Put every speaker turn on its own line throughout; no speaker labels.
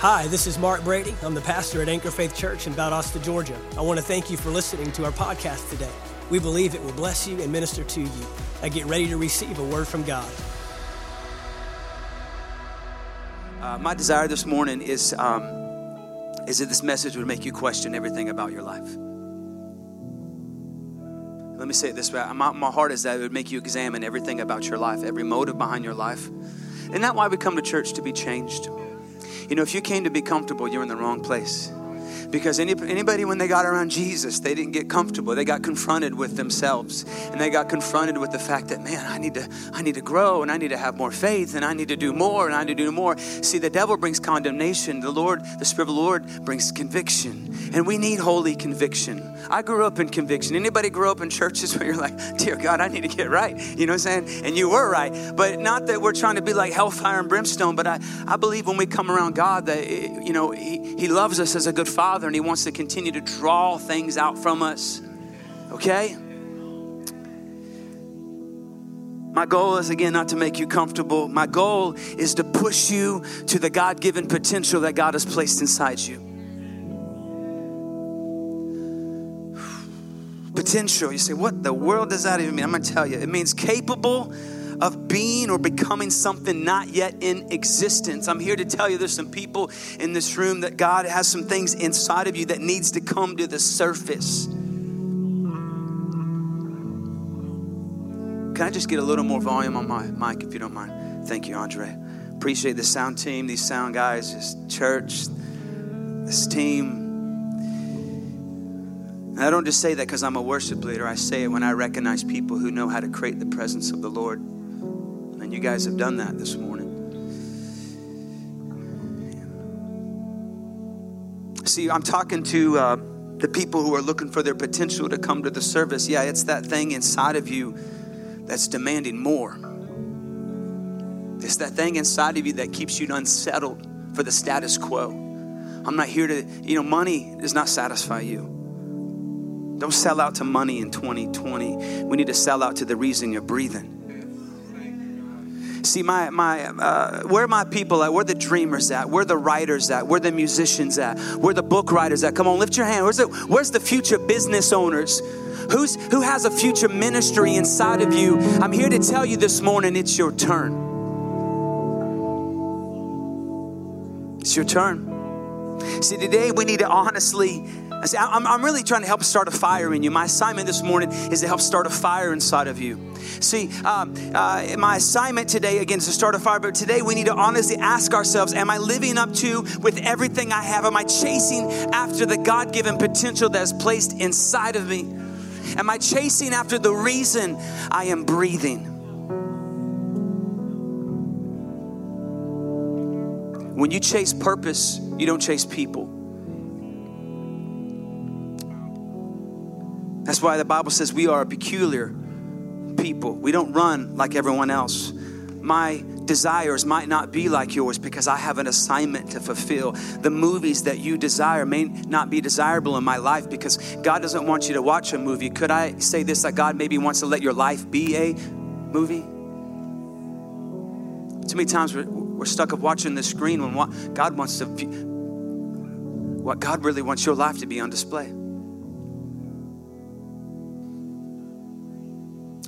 Hi, this is Mark Brady. I'm the pastor at Anchor Faith Church in Valdosta, Georgia. I want to thank you for listening to our podcast today. We believe it will bless you and minister to you. Now get ready to receive a word from God.
Uh, my desire this morning is, um, is that this message would make you question everything about your life. Let me say it this way my, my heart is that it would make you examine everything about your life, every motive behind your life. Isn't that why we come to church to be changed? You know, if you came to be comfortable, you're in the wrong place. Because any, anybody, when they got around Jesus, they didn't get comfortable. They got confronted with themselves, and they got confronted with the fact that, man, I need to, I need to grow, and I need to have more faith, and I need to do more, and I need to do more. See, the devil brings condemnation. The Lord, the Spirit of the Lord, brings conviction, and we need holy conviction. I grew up in conviction. Anybody grew up in churches where you're like, dear God, I need to get right? You know what I'm saying? And you were right, but not that we're trying to be like hellfire and brimstone. But I, I believe when we come around God, that eh, you know, He, he loves us as a good Father Father, and He wants to continue to draw things out from us. Okay? My goal is again not to make you comfortable. My goal is to push you to the God given potential that God has placed inside you. Potential. You say, what the world does that even mean? I'm going to tell you. It means capable of being or becoming something not yet in existence. I'm here to tell you there's some people in this room that God has some things inside of you that needs to come to the surface. Can I just get a little more volume on my mic if you don't mind? Thank you, Andre. Appreciate the sound team, these sound guys, this church, this team. And I don't just say that because I'm a worship leader. I say it when I recognize people who know how to create the presence of the Lord. And you guys have done that this morning. See, I'm talking to uh, the people who are looking for their potential to come to the service. Yeah, it's that thing inside of you that's demanding more. It's that thing inside of you that keeps you unsettled for the status quo. I'm not here to, you know, money does not satisfy you. Don't sell out to money in 2020. We need to sell out to the reason you're breathing. See, my, my, uh, where are my people at? Where the dreamers at? Where the writers at? Where the musicians at? Where the book writers at? Come on, lift your hand. Where's the, where's the future business owners? Who's, who has a future ministry inside of you? I'm here to tell you this morning it's your turn. It's your turn. See, today we need to honestly I say, I'm, I'm really trying to help start a fire in you. My assignment this morning is to help start a fire inside of you. See, um, uh, my assignment today, again, is to start a fire, but today we need to honestly ask ourselves Am I living up to, with everything I have, am I chasing after the God given potential that's placed inside of me? Am I chasing after the reason I am breathing? When you chase purpose, you don't chase people. That's why the Bible says we are a peculiar people. We don't run like everyone else. My desires might not be like yours because I have an assignment to fulfill. The movies that you desire may not be desirable in my life because God doesn't want you to watch a movie. Could I say this that God maybe wants to let your life be a movie? Too many times we're, we're stuck of watching the screen when God wants to, what God really wants your life to be on display.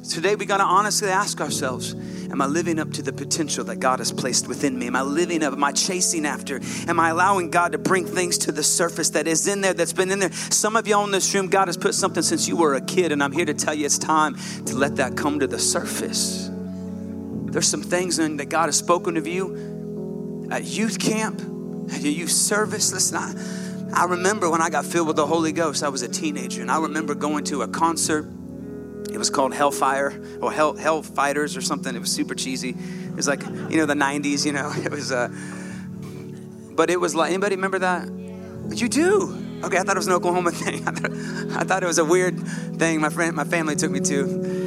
Today, we got to honestly ask ourselves Am I living up to the potential that God has placed within me? Am I living up? Am I chasing after? Am I allowing God to bring things to the surface that is in there, that's been in there? Some of y'all in this room, God has put something since you were a kid, and I'm here to tell you it's time to let that come to the surface. There's some things in, that God has spoken of you at youth camp, at your youth service. Listen, I, I remember when I got filled with the Holy Ghost, I was a teenager, and I remember going to a concert it was called Hellfire or Hell, Hell Fighters or something. It was super cheesy. It was like, you know, the 90s, you know. It was, uh, but it was like, anybody remember that? You do. Okay, I thought it was an Oklahoma thing. I thought, I thought it was a weird thing my friend, my family took me to.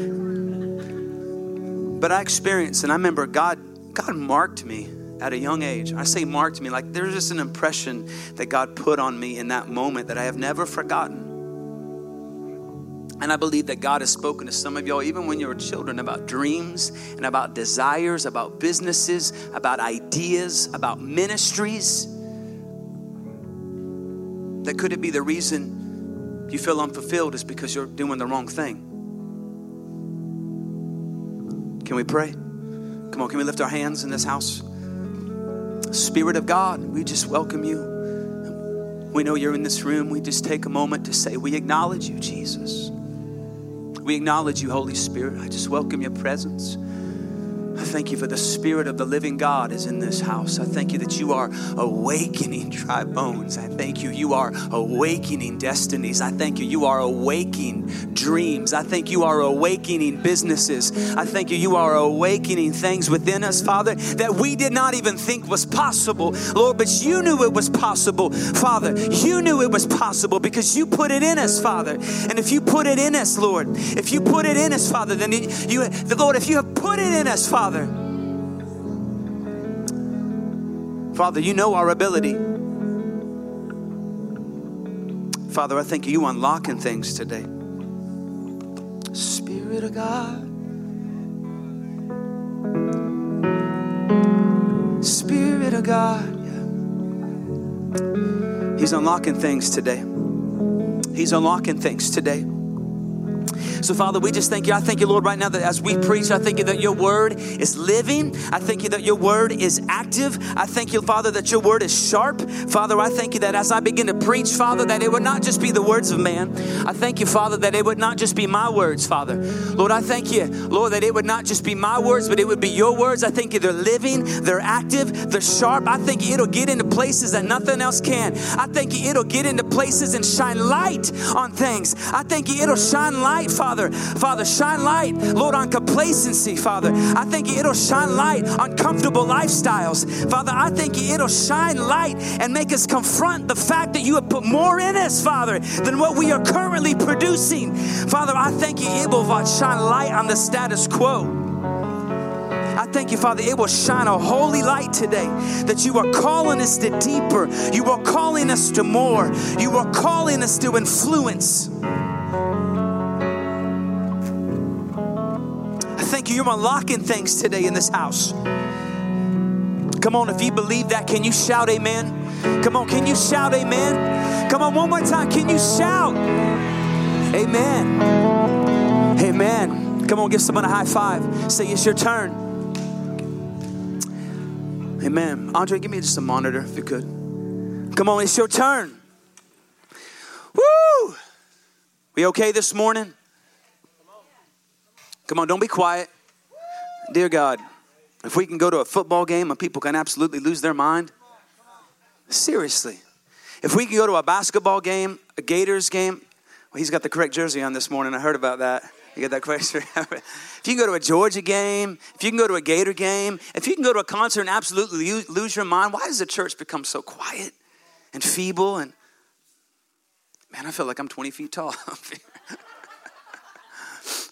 But I experienced, and I remember God, God marked me at a young age. I say marked me, like there's just an impression that God put on me in that moment that I have never forgotten. And I believe that God has spoken to some of y'all, even when you were children, about dreams and about desires, about businesses, about ideas, about ministries. that could it be the reason you feel unfulfilled is because you're doing the wrong thing? Can we pray? Come on, can we lift our hands in this house? Spirit of God, we just welcome you. We know you're in this room. We just take a moment to say, We acknowledge you, Jesus. We acknowledge you, Holy Spirit. I just welcome your presence. I thank you for the Spirit of the living God is in this house. I thank you that you are awakening dry bones. I thank you, you are awakening destinies. I thank you, you are awakening dreams. I thank you are awakening businesses. I thank you, you are awakening things within us, Father, that we did not even think was possible, Lord, but you knew it was possible, Father. You knew it was possible because you put it in us, Father. And if you put it in us, Lord, if you put it in us, Father, then you, the Lord, if you have put it in us, Father, Father. Father, you know our ability. Father, I think you unlocking things today. Spirit of God. Spirit of God. He's unlocking things today. He's unlocking things today. So, Father, we just thank you. I thank you, Lord, right now that as we preach, I thank you that your word is living. I thank you that your word is active. I thank you, Father, that your word is sharp. Father, I thank you that as I begin to preach, Father, that it would not just be the words of man. I thank you, Father, that it would not just be my words, Father. Lord, I thank you, Lord, that it would not just be my words, but it would be your words. I thank you they're living, they're active, they're sharp. I think it'll get into places that nothing else can. I think it'll get into places and shine light on things. I think it'll shine light, Father. Father, shine light, Lord, on complacency, Father. I think it'll shine light on comfortable lifestyles. Father, I think it'll shine light and make us confront the fact that you have put more in us, Father, than what we are currently producing. Father, I thank you, it will shine light on the status quo. I thank you, Father, it will shine a holy light today that you are calling us to deeper. You are calling us to more. You are calling us to influence. Thank you. You're unlocking things today in this house. Come on, if you believe that, can you shout amen? Come on, can you shout amen? Come on, one more time. Can you shout? Amen. Amen. Come on, give someone a high five. Say, it's your turn. Amen. Andre, give me just a monitor if you could. Come on, it's your turn. Woo! We okay this morning? Come on, don't be quiet. Dear God, if we can go to a football game and people can absolutely lose their mind, seriously. If we can go to a basketball game, a Gators game, well, he's got the correct jersey on this morning. I heard about that. You get that question? if you can go to a Georgia game, if you can go to a Gator game, if you can go to a concert and absolutely lose your mind, why does the church become so quiet and feeble? And man, I feel like I'm 20 feet tall.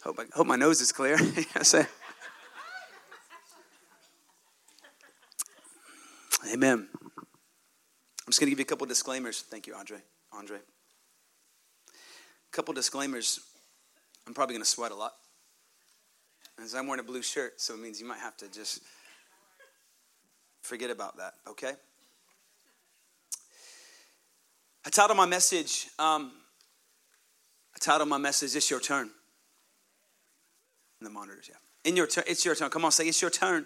hope, I, hope my nose is clear. Amen. I'm just going to give you a couple disclaimers. Thank you, Andre. Andre. A couple disclaimers. I'm probably going to sweat a lot. As I'm wearing a blue shirt, so it means you might have to just forget about that, okay? I titled my message, um, I titled my message, It's Your Turn. The monitors, yeah. In your turn, it's your turn. Come on, say, It's your turn.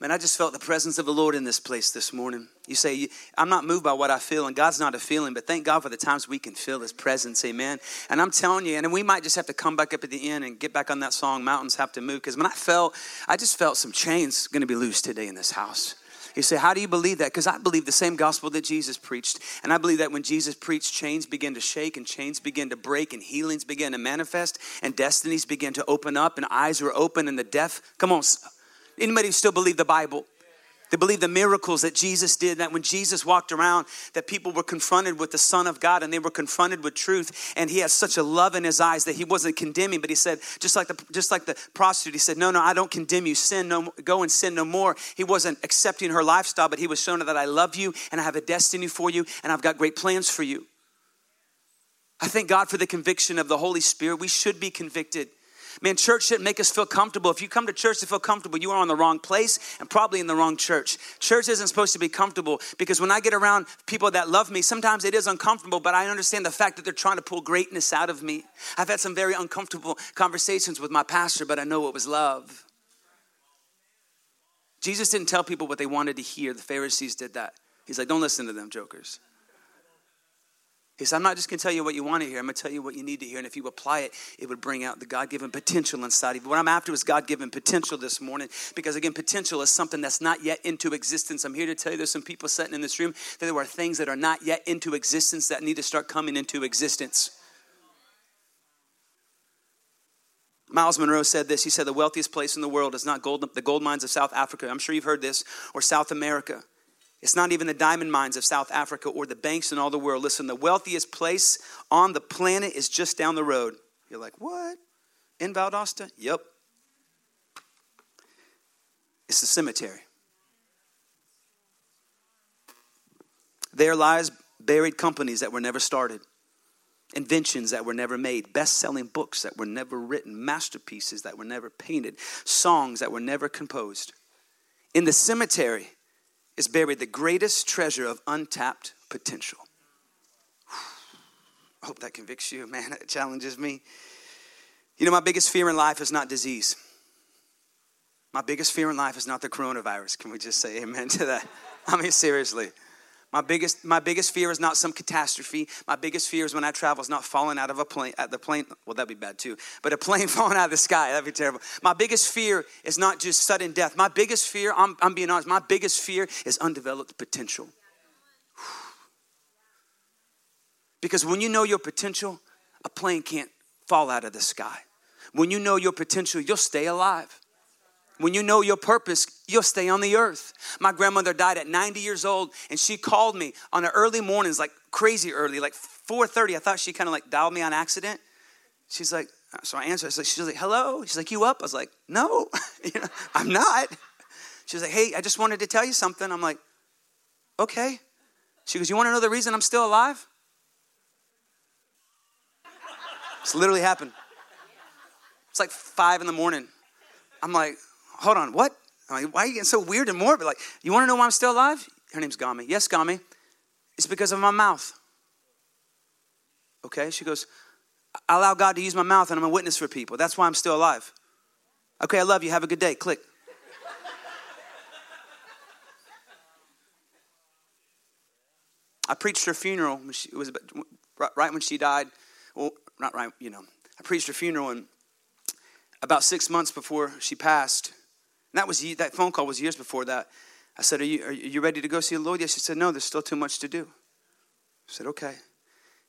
Man, I just felt the presence of the Lord in this place this morning. You say, I'm not moved by what I feel, and God's not a feeling, but thank God for the times we can feel His presence, amen. And I'm telling you, and we might just have to come back up at the end and get back on that song, Mountains Have to Move, because when I felt, I just felt some chains to be loose today in this house. You say, How do you believe that? Because I believe the same gospel that Jesus preached. And I believe that when Jesus preached, chains begin to shake and chains begin to break and healings begin to manifest and destinies begin to open up and eyes were open and the deaf. Come on, Anybody still believe the Bible? They believe the miracles that Jesus did, that when Jesus walked around, that people were confronted with the Son of God and they were confronted with truth. And he had such a love in his eyes that he wasn't condemning, but he said, just like the just like the prostitute, he said, No, no, I don't condemn you. Sin no go and sin no more. He wasn't accepting her lifestyle, but he was showing her that I love you and I have a destiny for you and I've got great plans for you. I thank God for the conviction of the Holy Spirit. We should be convicted Man, church shouldn't make us feel comfortable. If you come to church to feel comfortable, you are on the wrong place and probably in the wrong church. Church isn't supposed to be comfortable because when I get around people that love me, sometimes it is uncomfortable, but I understand the fact that they're trying to pull greatness out of me. I've had some very uncomfortable conversations with my pastor, but I know it was love. Jesus didn't tell people what they wanted to hear. The Pharisees did that. He's like, don't listen to them, jokers. He said, I'm not just going to tell you what you want to hear. I'm going to tell you what you need to hear. And if you apply it, it would bring out the God given potential inside of you. What I'm after is God given potential this morning. Because again, potential is something that's not yet into existence. I'm here to tell you there's some people sitting in this room that there are things that are not yet into existence that need to start coming into existence. Myles Munroe said this. He said, The wealthiest place in the world is not gold, the gold mines of South Africa. I'm sure you've heard this, or South America. It's not even the diamond mines of South Africa or the banks in all the world. Listen, the wealthiest place on the planet is just down the road. You're like, what? In Valdosta? Yep. It's the cemetery. There lies buried companies that were never started, inventions that were never made, best selling books that were never written, masterpieces that were never painted, songs that were never composed. In the cemetery, is buried the greatest treasure of untapped potential. I hope that convicts you, man. It challenges me. You know, my biggest fear in life is not disease. My biggest fear in life is not the coronavirus. Can we just say amen to that? I mean, seriously. My biggest, my biggest fear is not some catastrophe. My biggest fear is when I travel is not falling out of a plane, at the plane, well, that'd be bad too, but a plane falling out of the sky, that'd be terrible. My biggest fear is not just sudden death. My biggest fear, I'm, I'm being honest, my biggest fear is undeveloped potential. Because when you know your potential, a plane can't fall out of the sky. When you know your potential, you'll stay alive. When you know your purpose, you'll stay on the earth. My grandmother died at 90 years old, and she called me on the early mornings, like crazy early, like 4:30. I thought she kind of like dialed me on accident. She's like, so I answered. I was like, she's like, hello. She's like, you up? I was like, no, I'm not. She's like, hey, I just wanted to tell you something. I'm like, okay. She goes, you want to know the reason I'm still alive? It's literally happened. It's like five in the morning. I'm like, hold on, what? I'm like, why are you getting so weird and morbid? Like, you want to know why I'm still alive? Her name's Gami. Yes, Gami. It's because of my mouth. Okay, she goes, I allow God to use my mouth and I'm a witness for people. That's why I'm still alive. Okay, I love you. Have a good day. Click. I preached her funeral. When she, it was right when she died. Well, not right, you know. I preached her funeral, and about six months before she passed, and that was that phone call was years before that. I said, "Are you are you ready to go see the Lord?" Yes. She said, "No, there's still too much to do." I said, "Okay."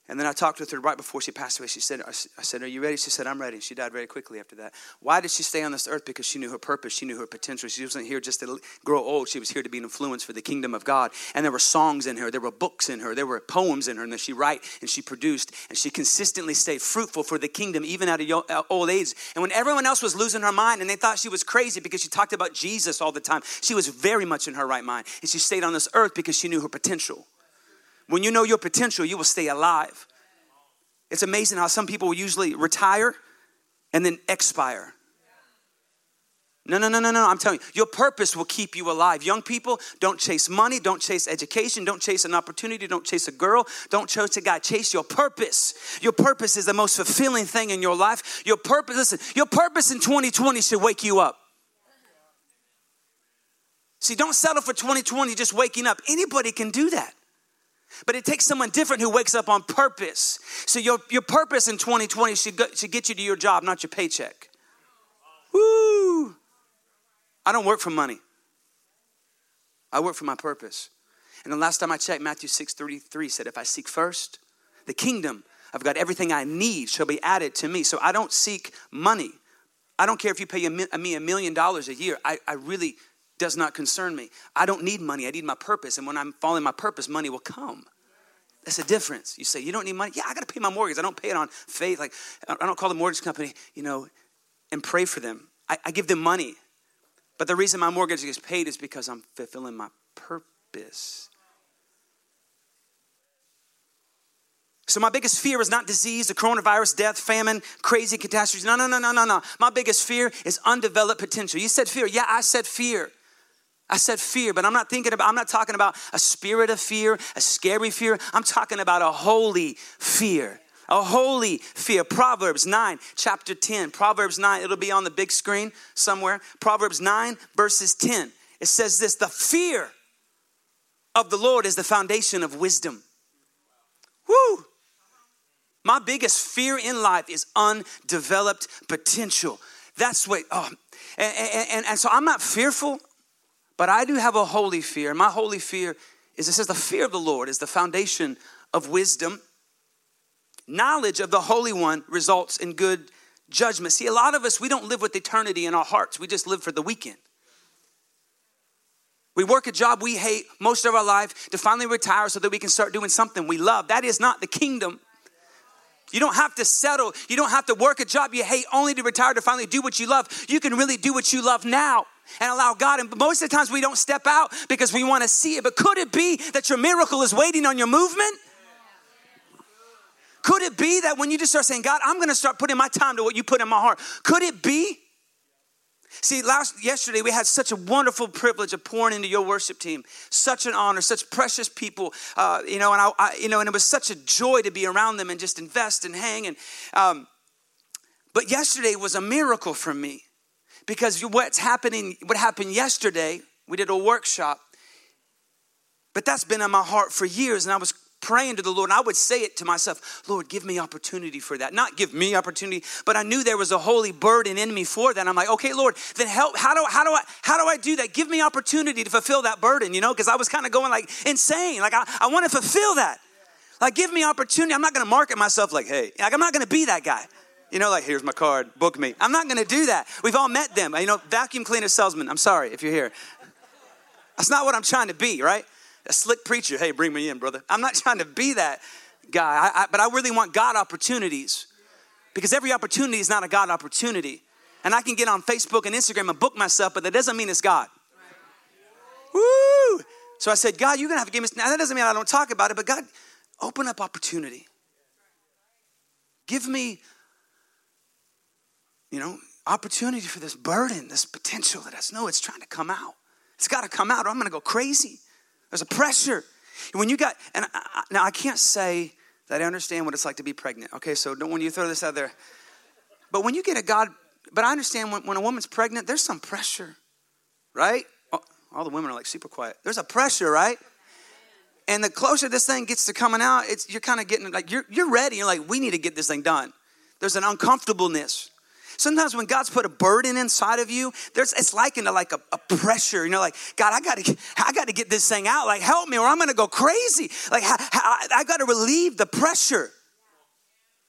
And then I talked with her right before she passed away. She said, I said, Are you ready? She said, I'm ready. She died very quickly after that. Why did she stay on this earth? Because she knew her purpose. She knew her potential. She wasn't here just to grow old. She was here to be an influence for the kingdom of God. And there were songs in her, there were books in her, there were poems in her and that she wrote and she produced. And she consistently stayed fruitful for the kingdom, even at a uh, old age. And when everyone else was losing her mind and they thought she was crazy because she talked about Jesus all the time, she was very much in her right mind. And she stayed on this earth because she knew her potential. When you know your potential, you will stay alive. It's amazing how some people will usually retire and then expire. No, no, no, no, no. I'm telling you, your purpose will keep you alive. Young people, don't chase money, don't chase education, don't chase an opportunity, don't chase a girl, don't chase a guy. Chase your purpose. Your purpose is the most fulfilling thing in your life. Your purpose, listen, your purpose in 2020 should wake you up. See, don't settle for 2020 just waking up. Anybody can do that. But it takes someone different who wakes up on purpose. So your, your purpose in 2020 should, go, should get you to your job, not your paycheck. Woo! I don't work for money. I work for my purpose. And the last time I checked, Matthew 6 33 said, If I seek first the kingdom, I've got everything I need shall be added to me. So I don't seek money. I don't care if you pay me a million dollars a year. I, I really does not concern me. I don't need money. I need my purpose. And when I'm following my purpose, money will come. That's a difference. You say, you don't need money? Yeah, I got to pay my mortgage. I don't pay it on faith. Like, I don't call the mortgage company, you know, and pray for them. I, I give them money. But the reason my mortgage gets paid is because I'm fulfilling my purpose. So my biggest fear is not disease, the coronavirus, death, famine, crazy catastrophes. No, no, no, no, no, no. My biggest fear is undeveloped potential. You said fear. Yeah, I said fear. I said fear, but I'm not thinking about, I'm not talking about a spirit of fear, a scary fear. I'm talking about a holy fear. A holy fear. Proverbs 9, chapter 10. Proverbs 9, it'll be on the big screen somewhere. Proverbs 9, verses 10. It says this The fear of the Lord is the foundation of wisdom. Woo! My biggest fear in life is undeveloped potential. That's what, oh, and, and, and, so I'm not fearful. But I do have a holy fear. My holy fear is it says the fear of the Lord is the foundation of wisdom. Knowledge of the Holy One results in good judgment. See, a lot of us, we don't live with eternity in our hearts, we just live for the weekend. We work a job we hate most of our life to finally retire so that we can start doing something we love. That is not the kingdom. You don't have to settle. You don't have to work a job you hate only to retire to finally do what you love. You can really do what you love now and allow God. And most of the times we don't step out because we want to see it. But could it be that your miracle is waiting on your movement? Could it be that when you just start saying, God, I'm going to start putting my time to what you put in my heart? Could it be? See, last yesterday we had such a wonderful privilege of pouring into your worship team. Such an honor, such precious people, uh, you know, and I, I, you know, and it was such a joy to be around them and just invest and hang. And um, but yesterday was a miracle for me because what's happening, what happened yesterday, we did a workshop, but that's been in my heart for years, and I was praying to the Lord, and I would say it to myself, Lord, give me opportunity for that. Not give me opportunity, but I knew there was a holy burden in me for that. I'm like, okay, Lord, then help. How do how do I how do I do that? Give me opportunity to fulfill that burden, you know, because I was kind of going like insane. Like I, I want to fulfill that. Like give me opportunity. I'm not gonna market myself like, hey, like I'm not gonna be that guy. You know, like, here's my card, book me. I'm not gonna do that. We've all met them. You know, vacuum cleaner salesman. I'm sorry if you're here. That's not what I'm trying to be, right? A slick preacher. Hey, bring me in, brother. I'm not trying to be that guy, I, I, but I really want God opportunities because every opportunity is not a God opportunity. And I can get on Facebook and Instagram and book myself, but that doesn't mean it's God. Woo! So I said, God, you're gonna have to give me. Now that doesn't mean I don't talk about it, but God, open up opportunity. Give me you know, opportunity for this burden, this potential that I know it's trying to come out. It's got to come out or I'm going to go crazy. There's a pressure. When you got, and I, now I can't say that I understand what it's like to be pregnant. Okay, so don't when you throw this out there. But when you get a God, but I understand when, when a woman's pregnant, there's some pressure, right? Oh, all the women are like super quiet. There's a pressure, right? And the closer this thing gets to coming out, it's you're kind of getting like you're you're ready. You're like, we need to get this thing done. There's an uncomfortableness. Sometimes when God's put a burden inside of you, there's it's likened to like a, a pressure. You know, like God, I gotta, I gotta get this thing out. Like help me, or I'm gonna go crazy. Like I, I gotta relieve the pressure.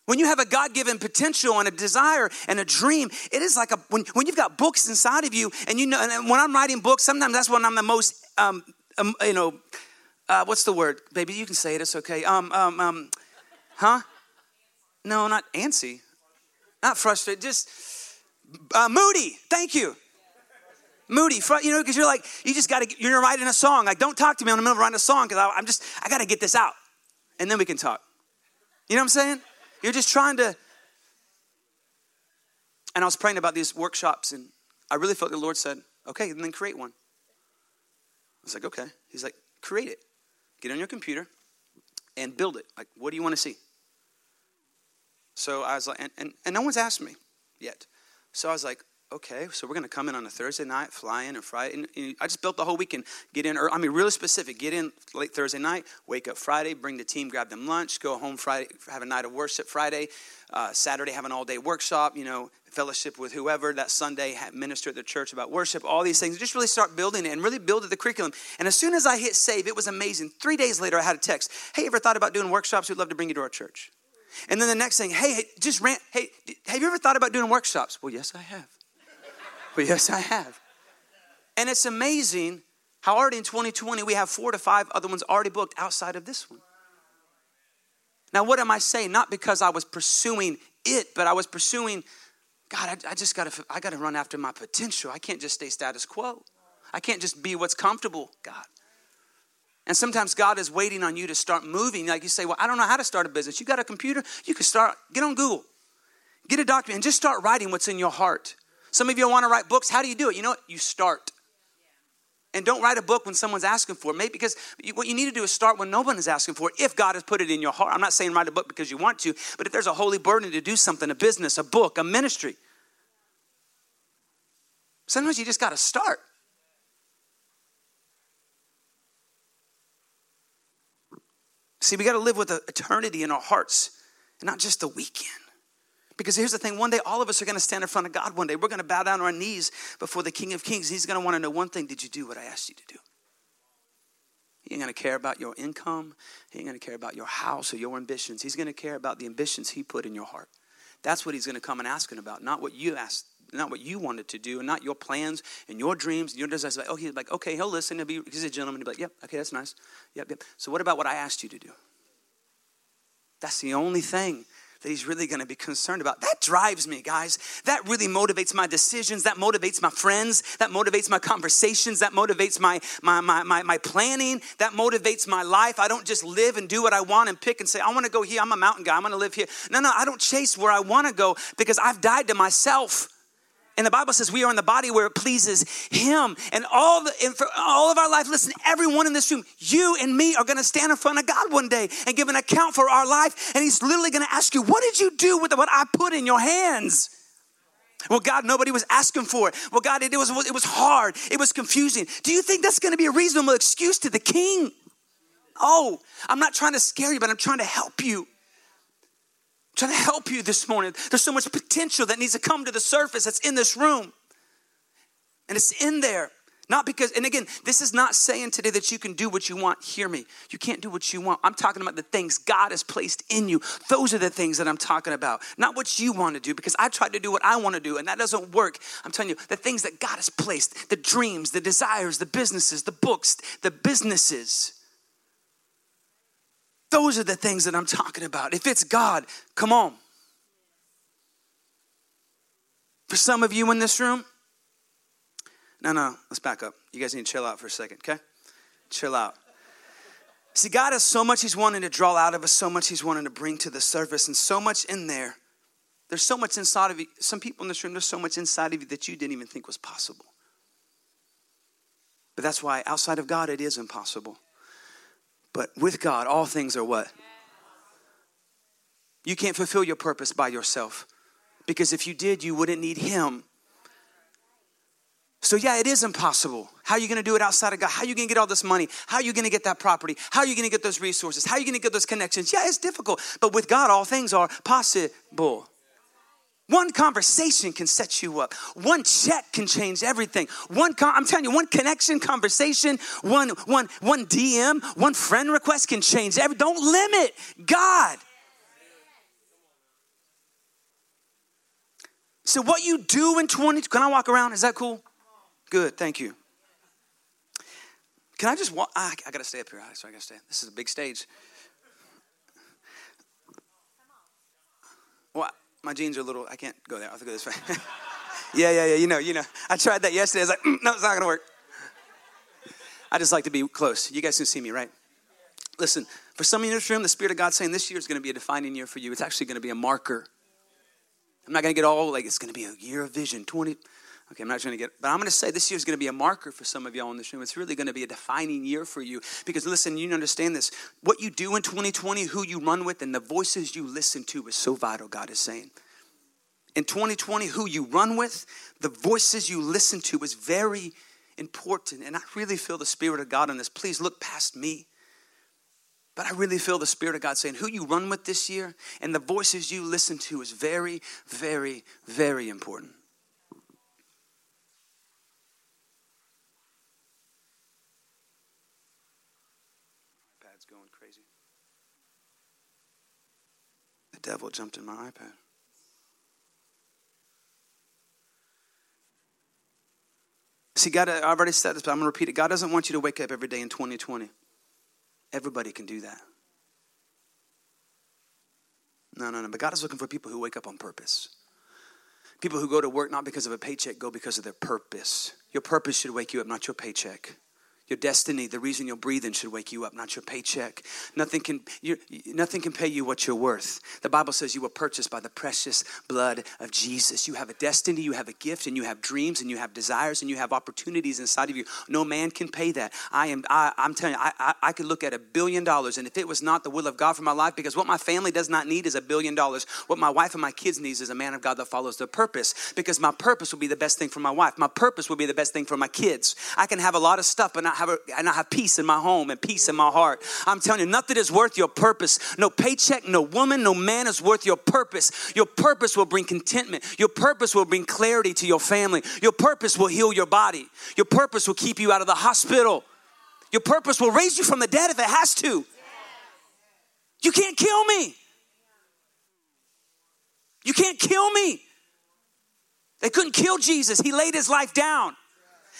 When you have a God given potential and a desire and a dream, it is like a when, when you've got books inside of you, and you know, and when I'm writing books, sometimes that's when I'm the most, um, um you know, uh, what's the word, baby? You can say it. It's okay. Um, um, um, huh? No, not antsy. Not frustrated, just uh, moody. Thank you. Moody, you know, because you're like, you just got to, you're writing a song. Like, don't talk to me in the middle of writing a song because I'm just, I got to get this out. And then we can talk. You know what I'm saying? You're just trying to. And I was praying about these workshops, and I really felt the Lord said, okay, and then create one. I was like, okay. He's like, create it. Get on your computer and build it. Like, what do you want to see? So I was like, and, and, and no one's asked me yet. So I was like, okay, so we're going to come in on a Thursday night, fly in and Friday. And, and I just built the whole weekend. Get in, early, I mean, really specific. Get in late Thursday night, wake up Friday, bring the team, grab them lunch, go home Friday, have a night of worship Friday. Uh, Saturday, have an all day workshop, you know, fellowship with whoever. That Sunday, minister at the church about worship, all these things. Just really start building it and really build the curriculum. And as soon as I hit save, it was amazing. Three days later, I had a text Hey, ever thought about doing workshops? We'd love to bring you to our church. And then the next thing, hey, just ran, hey, have you ever thought about doing workshops? Well, yes, I have. well, yes, I have. And it's amazing how already in 2020 we have four to five other ones already booked outside of this one. Now, what am I saying? Not because I was pursuing it, but I was pursuing, God, I, I just gotta, I gotta run after my potential. I can't just stay status quo. I can't just be what's comfortable, God. And sometimes God is waiting on you to start moving. Like you say, Well, I don't know how to start a business. You got a computer? You can start, get on Google, get a document, and just start writing what's in your heart. Some of you want to write books. How do you do it? You know what? You start. And don't write a book when someone's asking for it. Maybe because what you need to do is start when no one is asking for it. If God has put it in your heart, I'm not saying write a book because you want to, but if there's a holy burden to do something, a business, a book, a ministry, sometimes you just got to start. See, we got to live with eternity in our hearts and not just the weekend. Because here's the thing one day, all of us are going to stand in front of God one day. We're going to bow down on our knees before the King of Kings. He's going to want to know one thing Did you do what I asked you to do? He ain't going to care about your income. He ain't going to care about your house or your ambitions. He's going to care about the ambitions He put in your heart. That's what He's going to come and asking about, not what you asked not what you wanted to do, and not your plans and your dreams and your desires. Like, oh, he's like, okay, he'll listen. He'll be, he's a gentleman. He'll be like, yep, okay, that's nice. Yep, yep. So what about what I asked you to do? That's the only thing that he's really going to be concerned about. That drives me, guys. That really motivates my decisions. That motivates my friends. That motivates my conversations. That motivates my, my, my, my, my planning. That motivates my life. I don't just live and do what I want and pick and say, I want to go here. I'm a mountain guy. I'm going to live here. No, no, I don't chase where I want to go because I've died to myself. And the Bible says we are in the body where it pleases Him. And all the, and for all of our life, listen, everyone in this room, you and me are going to stand in front of God one day and give an account for our life. And He's literally going to ask you, "What did you do with what I put in your hands?" Well, God, nobody was asking for it. Well, God, it was it was hard. It was confusing. Do you think that's going to be a reasonable excuse to the King? Oh, I'm not trying to scare you, but I'm trying to help you trying to help you this morning. There's so much potential that needs to come to the surface that's in this room. And it's in there. Not because, and again, this is not saying today that you can do what you want. Hear me. You can't do what you want. I'm talking about the things God has placed in you. Those are the things that I'm talking about. Not what you want to do, because I tried to do what I want to do, and that doesn't work. I'm telling you, the things that God has placed the dreams, the desires, the businesses, the books, the businesses those are the things that I'm talking about. If it's God, come on. For some of you in this room, no, no, let's back up. You guys need to chill out for a second, okay? Chill out. See, God has so much He's wanting to draw out of us, so much He's wanting to bring to the surface, and so much in there. There's so much inside of you. Some people in this room, there's so much inside of you that you didn't even think was possible. But that's why outside of God, it is impossible. But with God, all things are what? You can't fulfill your purpose by yourself. Because if you did, you wouldn't need Him. So, yeah, it is impossible. How are you to do it outside of God? How are you to get all this money? How are you to get that property? How are you to get those resources? How are you to get those connections? Yeah, it's difficult. But with God, all things are possible. One conversation can set you up. One check can change everything. One, con- I'm telling you, one connection, conversation, one, one, one DM, one friend request can change. Don't limit God. So what you do in 20? Can I walk around? Is that cool? Good. Thank you. Can I just walk? I, I got to stay up here. So I got to stay. This is a big stage. Well, my jeans are a little, I can't go there. I'll have to go this way. yeah, yeah, yeah. You know, you know. I tried that yesterday. I was like, mm, no, it's not going to work. I just like to be close. You guys can see me, right? Listen, for some in this room, the Spirit of God saying this year is going to be a defining year for you. It's actually going to be a marker. I'm not going to get all like it's going to be a year of vision, 20, Okay, I'm not trying to get, but I'm going to say this year is going to be a marker for some of y'all in this room. It's really going to be a defining year for you because listen, you understand this. What you do in 2020, who you run with, and the voices you listen to is so vital, God is saying. In 2020, who you run with, the voices you listen to is very important. And I really feel the Spirit of God on this. Please look past me. But I really feel the Spirit of God saying, who you run with this year and the voices you listen to is very, very, very important. Devil jumped in my iPad. See, God, I've already said this, but I'm going to repeat it. God doesn't want you to wake up every day in 2020. Everybody can do that. No, no, no. But God is looking for people who wake up on purpose. People who go to work not because of a paycheck, go because of their purpose. Your purpose should wake you up, not your paycheck. Your destiny, the reason you're breathing should wake you up, not your paycheck. Nothing can, nothing can pay you what you're worth. The Bible says you were purchased by the precious blood of Jesus. You have a destiny, you have a gift, and you have dreams, and you have desires, and you have opportunities inside of you. No man can pay that. I am, I, am telling you, I, I, I could look at a billion dollars, and if it was not the will of God for my life, because what my family does not need is a billion dollars. What my wife and my kids needs is a man of God that follows their purpose, because my purpose will be the best thing for my wife. My purpose will be the best thing for my kids. I can have a lot of stuff, but not have a, and I have peace in my home and peace in my heart. I'm telling you, nothing is worth your purpose. No paycheck, no woman, no man is worth your purpose. Your purpose will bring contentment. Your purpose will bring clarity to your family. Your purpose will heal your body. Your purpose will keep you out of the hospital. Your purpose will raise you from the dead if it has to. You can't kill me. You can't kill me. They couldn't kill Jesus. He laid his life down.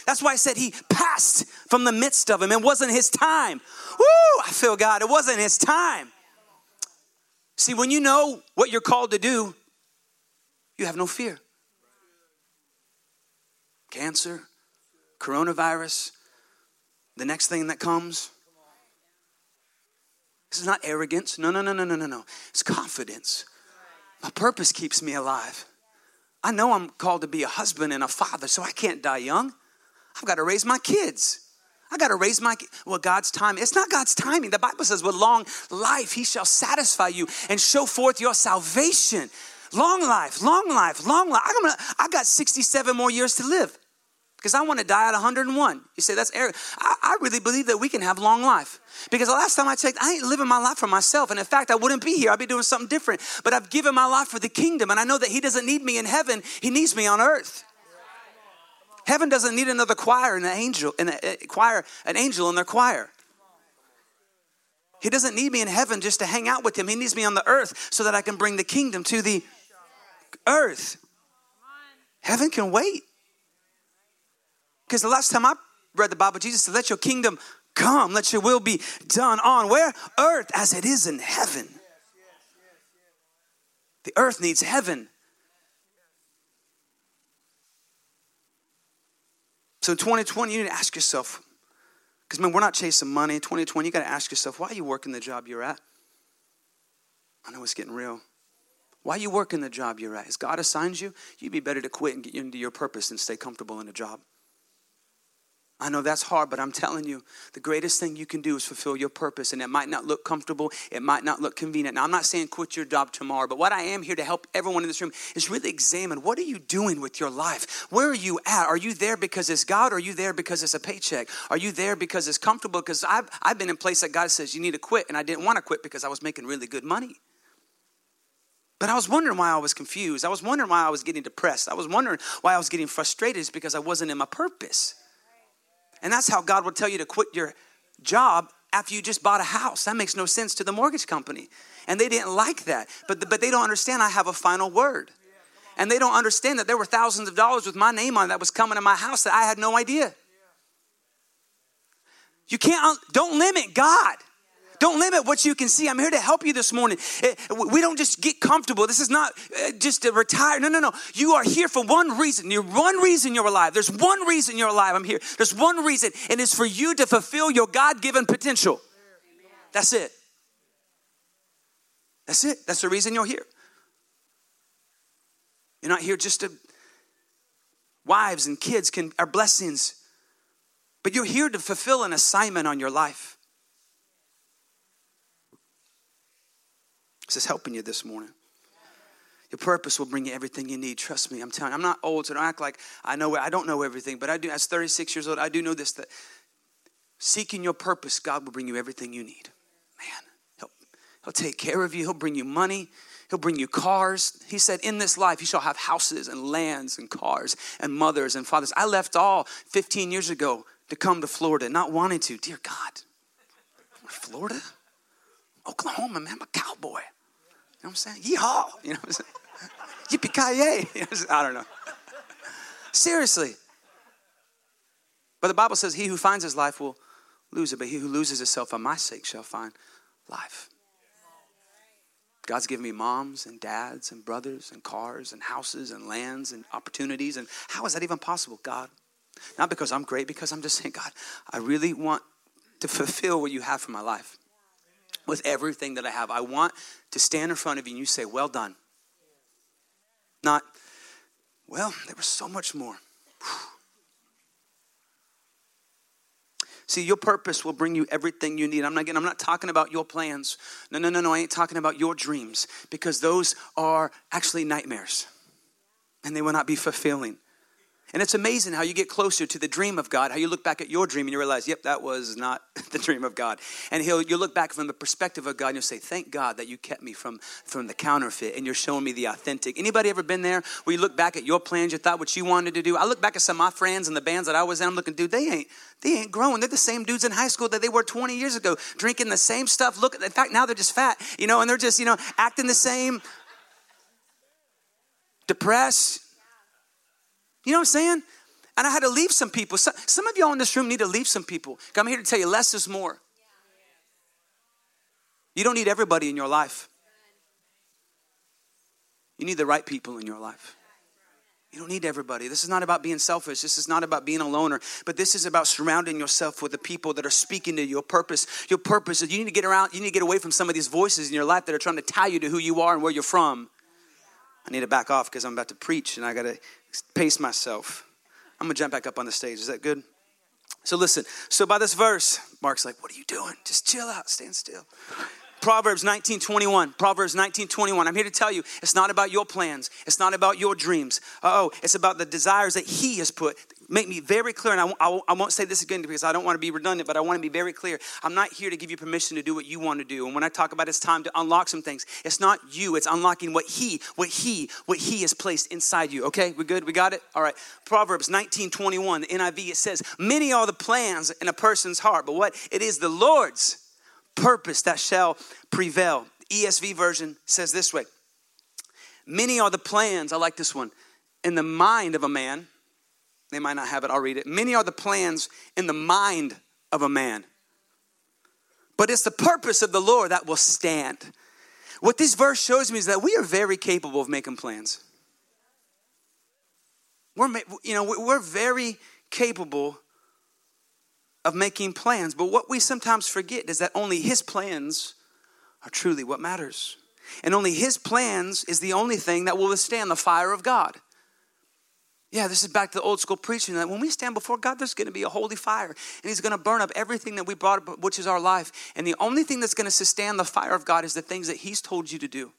That's why I said he passed from the midst of him. It wasn't his time. Woo, I feel God. It wasn't his time. See, when you know what you're called to do, you have no fear. Cancer, coronavirus, the next thing that comes. This is not arrogance. No, no, no, no, no, no, no. It's confidence. My purpose keeps me alive. I know I'm called to be a husband and a father, so I can't die young. I've got to raise my kids. I got to raise my well God's time. It's not God's timing. The Bible says with long life he shall satisfy you and show forth your salvation. Long life, long life, long life. I'm gonna, I got 67 more years to live because I want to die at 101. You say that's arrogant. I, I really believe that we can have long life because the last time I checked, I ain't living my life for myself. And in fact, I wouldn't be here. I'd be doing something different. But I've given my life for the kingdom. And I know that He doesn't need me in heaven, He needs me on earth. Heaven doesn't need another choir and an angel and a, choir, an angel in their choir. He doesn't need me in heaven just to hang out with him. He needs me on the earth so that I can bring the kingdom to the earth. Heaven can wait. Because the last time I read the Bible, Jesus said, Let your kingdom come, let your will be done on where? Earth as it is in heaven. The earth needs heaven. So 2020, you need to ask yourself, because man, we're not chasing money. 2020, you got to ask yourself, why are you working the job you're at? I know it's getting real. Why are you working the job you're at? Has God assigned you? You'd be better to quit and get into your purpose and stay comfortable in a job. I know that's hard, but I'm telling you, the greatest thing you can do is fulfill your purpose. And it might not look comfortable, it might not look convenient. Now, I'm not saying quit your job tomorrow, but what I am here to help everyone in this room is really examine what are you doing with your life? Where are you at? Are you there because it's God? Or are you there because it's a paycheck? Are you there because it's comfortable? Because I've, I've been in place that God says you need to quit, and I didn't want to quit because I was making really good money. But I was wondering why I was confused. I was wondering why I was getting depressed. I was wondering why I was getting frustrated. is because I wasn't in my purpose. And that's how God will tell you to quit your job after you just bought a house. That makes no sense to the mortgage company. And they didn't like that. But, but they don't understand I have a final word. And they don't understand that there were thousands of dollars with my name on that was coming to my house that I had no idea. You can't, don't limit God. Don't limit what you can see. I'm here to help you this morning. Eh, we don't just get comfortable. This is not eh, just to retire. No, no, no. You are here for one reason. You're one reason you're alive. There's one reason you're alive. I'm here. There's one reason, and it's for you to fulfill your God given potential. That's it. That's it. That's the reason you're here. You're not here just to wives and kids can are blessings, but you're here to fulfill an assignment on your life. This is helping you this morning. Your purpose will bring you everything you need. Trust me, I'm telling you. I'm not old, so don't act like I know. I don't know everything, but I do. As 36 years old, I do know this: that seeking your purpose, God will bring you everything you need. Man, He'll, he'll take care of you. He'll bring you money. He'll bring you cars. He said, In this life, you shall have houses and lands and cars and mothers and fathers. I left all 15 years ago to come to Florida, not wanting to. Dear God, Florida? Oklahoma, man, I'm a cowboy know what I'm saying? Yeehaw! You know what I'm saying? Yippee-ki-yay! You know I don't know. Seriously. But the Bible says, He who finds his life will lose it, but he who loses himself for my sake shall find life. God's given me moms and dads and brothers and cars and houses and lands and opportunities. And how is that even possible? God. Not because I'm great, because I'm just saying, God, I really want to fulfill what you have for my life with everything that I have. I want to stand in front of you and you say, Well done. Not, well, there was so much more. See, your purpose will bring you everything you need. I'm not, again, I'm not talking about your plans. No, no, no, no. I ain't talking about your dreams because those are actually nightmares and they will not be fulfilling. And it's amazing how you get closer to the dream of God, how you look back at your dream and you realize, yep, that was not the dream of God. And he'll you look back from the perspective of God and you'll say, Thank God that you kept me from, from the counterfeit and you're showing me the authentic. Anybody ever been there where you look back at your plans, you thought what you wanted to do? I look back at some of my friends and the bands that I was in, I'm looking, dude, they ain't they ain't growing. They're the same dudes in high school that they were 20 years ago, drinking the same stuff. Look, in fact, now they're just fat, you know, and they're just, you know, acting the same, depressed. You know what I'm saying? And I had to leave some people. Some, some of y'all in this room need to leave some people. I'm here to tell you less is more. You don't need everybody in your life. You need the right people in your life. You don't need everybody. This is not about being selfish. This is not about being a loner, but this is about surrounding yourself with the people that are speaking to your purpose. Your purpose is you need to get around, you need to get away from some of these voices in your life that are trying to tie you to who you are and where you're from. I need to back off because I'm about to preach and I got to pace myself. I'm gonna jump back up on the stage. Is that good? So listen. So by this verse, Mark's like, "What are you doing? Just chill out, stand still." Proverbs 19:21. Proverbs 19:21. I'm here to tell you, it's not about your plans. It's not about your dreams. Oh, it's about the desires that He has put. Make me very clear, and I, I, I won't say this again because I don't want to be redundant, but I want to be very clear. I'm not here to give you permission to do what you want to do. And when I talk about it's time to unlock some things, it's not you. It's unlocking what He, what He, what He has placed inside you. Okay, we good? We got it. All right. Proverbs 19:21. The NIV it says, "Many are the plans in a person's heart, but what it is the Lord's." Purpose that shall prevail. ESV version says this way Many are the plans, I like this one, in the mind of a man. They might not have it, I'll read it. Many are the plans in the mind of a man, but it's the purpose of the Lord that will stand. What this verse shows me is that we are very capable of making plans. We're, you know, we're very capable of making plans. But what we sometimes forget is that only His plans are truly what matters. And only His plans is the only thing that will withstand the fire of God. Yeah, this is back to the old school preaching that when we stand before God, there's going to be a holy fire, and He's going to burn up everything that we brought up, which is our life. And the only thing that's going to sustain the fire of God is the things that He's told you to do.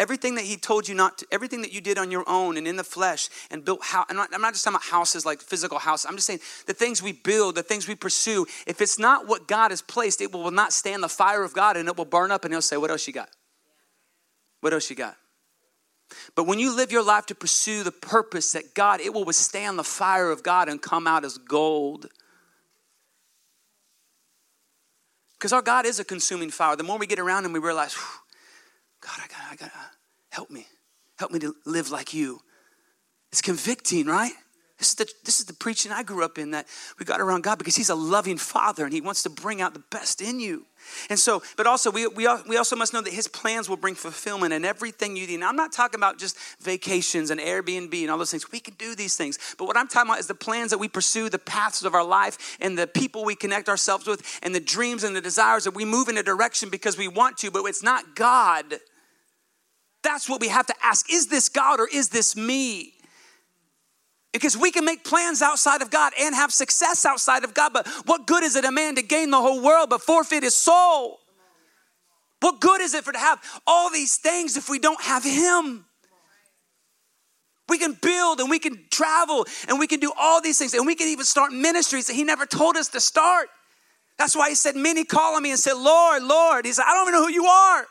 Everything that he told you not to, everything that you did on your own and in the flesh and built house. I'm not, I'm not just talking about houses like physical houses. I'm just saying the things we build, the things we pursue, if it's not what God has placed, it will not stand the fire of God and it will burn up and he'll say, What else you got? What else you got? But when you live your life to pursue the purpose that God, it will withstand the fire of God and come out as gold. Because our God is a consuming fire. The more we get around him, we realize, God, I got, I got, uh, help me. Help me to live like you. It's convicting, right? This is, the, this is the preaching I grew up in that we got around God because He's a loving Father and He wants to bring out the best in you. And so, but also, we, we, we also must know that His plans will bring fulfillment in everything you need. Now, I'm not talking about just vacations and Airbnb and all those things. We can do these things. But what I'm talking about is the plans that we pursue, the paths of our life, and the people we connect ourselves with, and the dreams and the desires that we move in a direction because we want to, but it's not God. That's what we have to ask. Is this God or is this me? Because we can make plans outside of God and have success outside of God, but what good is it a man to gain the whole world but forfeit his soul? What good is it for to have all these things if we don't have him? We can build and we can travel and we can do all these things and we can even start ministries that he never told us to start. That's why he said, Many call on me and said, Lord, Lord. He said, I don't even know who you are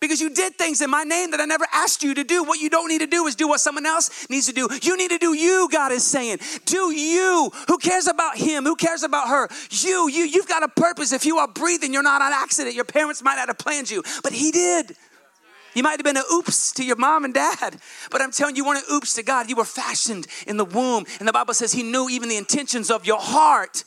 because you did things in my name that I never asked you to do. What you don't need to do is do what someone else needs to do. You need to do you, God is saying. Do you. Who cares about him? Who cares about her? You, you, you've got a purpose. If you are breathing, you're not an accident. Your parents might not have planned you, but he did. You might have been an oops to your mom and dad, but I'm telling you, you weren't an oops to God. You were fashioned in the womb. And the Bible says He knew even the intentions of your heart.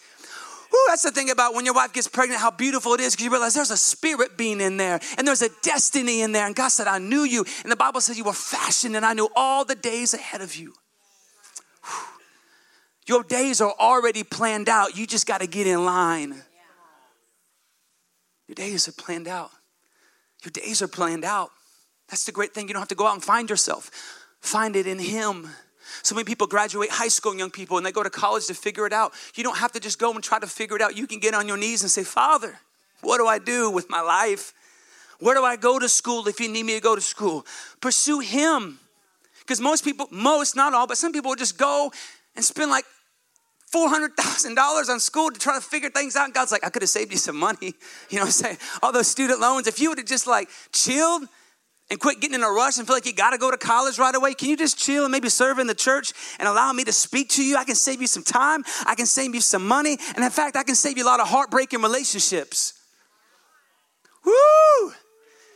Ooh, that's the thing about when your wife gets pregnant, how beautiful it is because you realize there's a spirit being in there and there's a destiny in there. And God said, I knew you. And the Bible says you were fashioned and I knew all the days ahead of you. Whew. Your days are already planned out. You just got to get in line. Your days are planned out. Your days are planned out. That's the great thing. You don't have to go out and find yourself, find it in Him. So many people graduate high school, young people, and they go to college to figure it out. You don't have to just go and try to figure it out. You can get on your knees and say, Father, what do I do with my life? Where do I go to school if you need me to go to school? Pursue Him. Because most people, most, not all, but some people will just go and spend like $400,000 on school to try to figure things out. And God's like, I could have saved you some money. You know what I'm saying? All those student loans. If you would have just like chilled and quit getting in a rush and feel like you got to go to college right away, can you just chill and maybe serve in the church and allow me to speak to you? I can save you some time. I can save you some money. And in fact, I can save you a lot of heartbreaking relationships. Woo!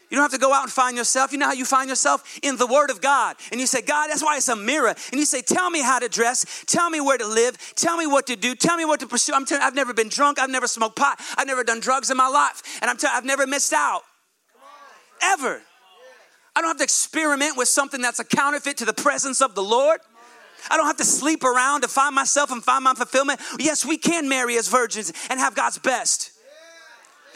You don't have to go out and find yourself. You know how you find yourself? In the Word of God. And you say, God, that's why it's a mirror. And you say, Tell me how to dress. Tell me where to live. Tell me what to do. Tell me what to pursue. I'm telling I've never been drunk. I've never smoked pot. I've never done drugs in my life. And I'm telling I've never missed out. Ever. I don't have to experiment with something that's a counterfeit to the presence of the Lord. I don't have to sleep around to find myself and find my fulfillment. Yes, we can marry as virgins and have God's best.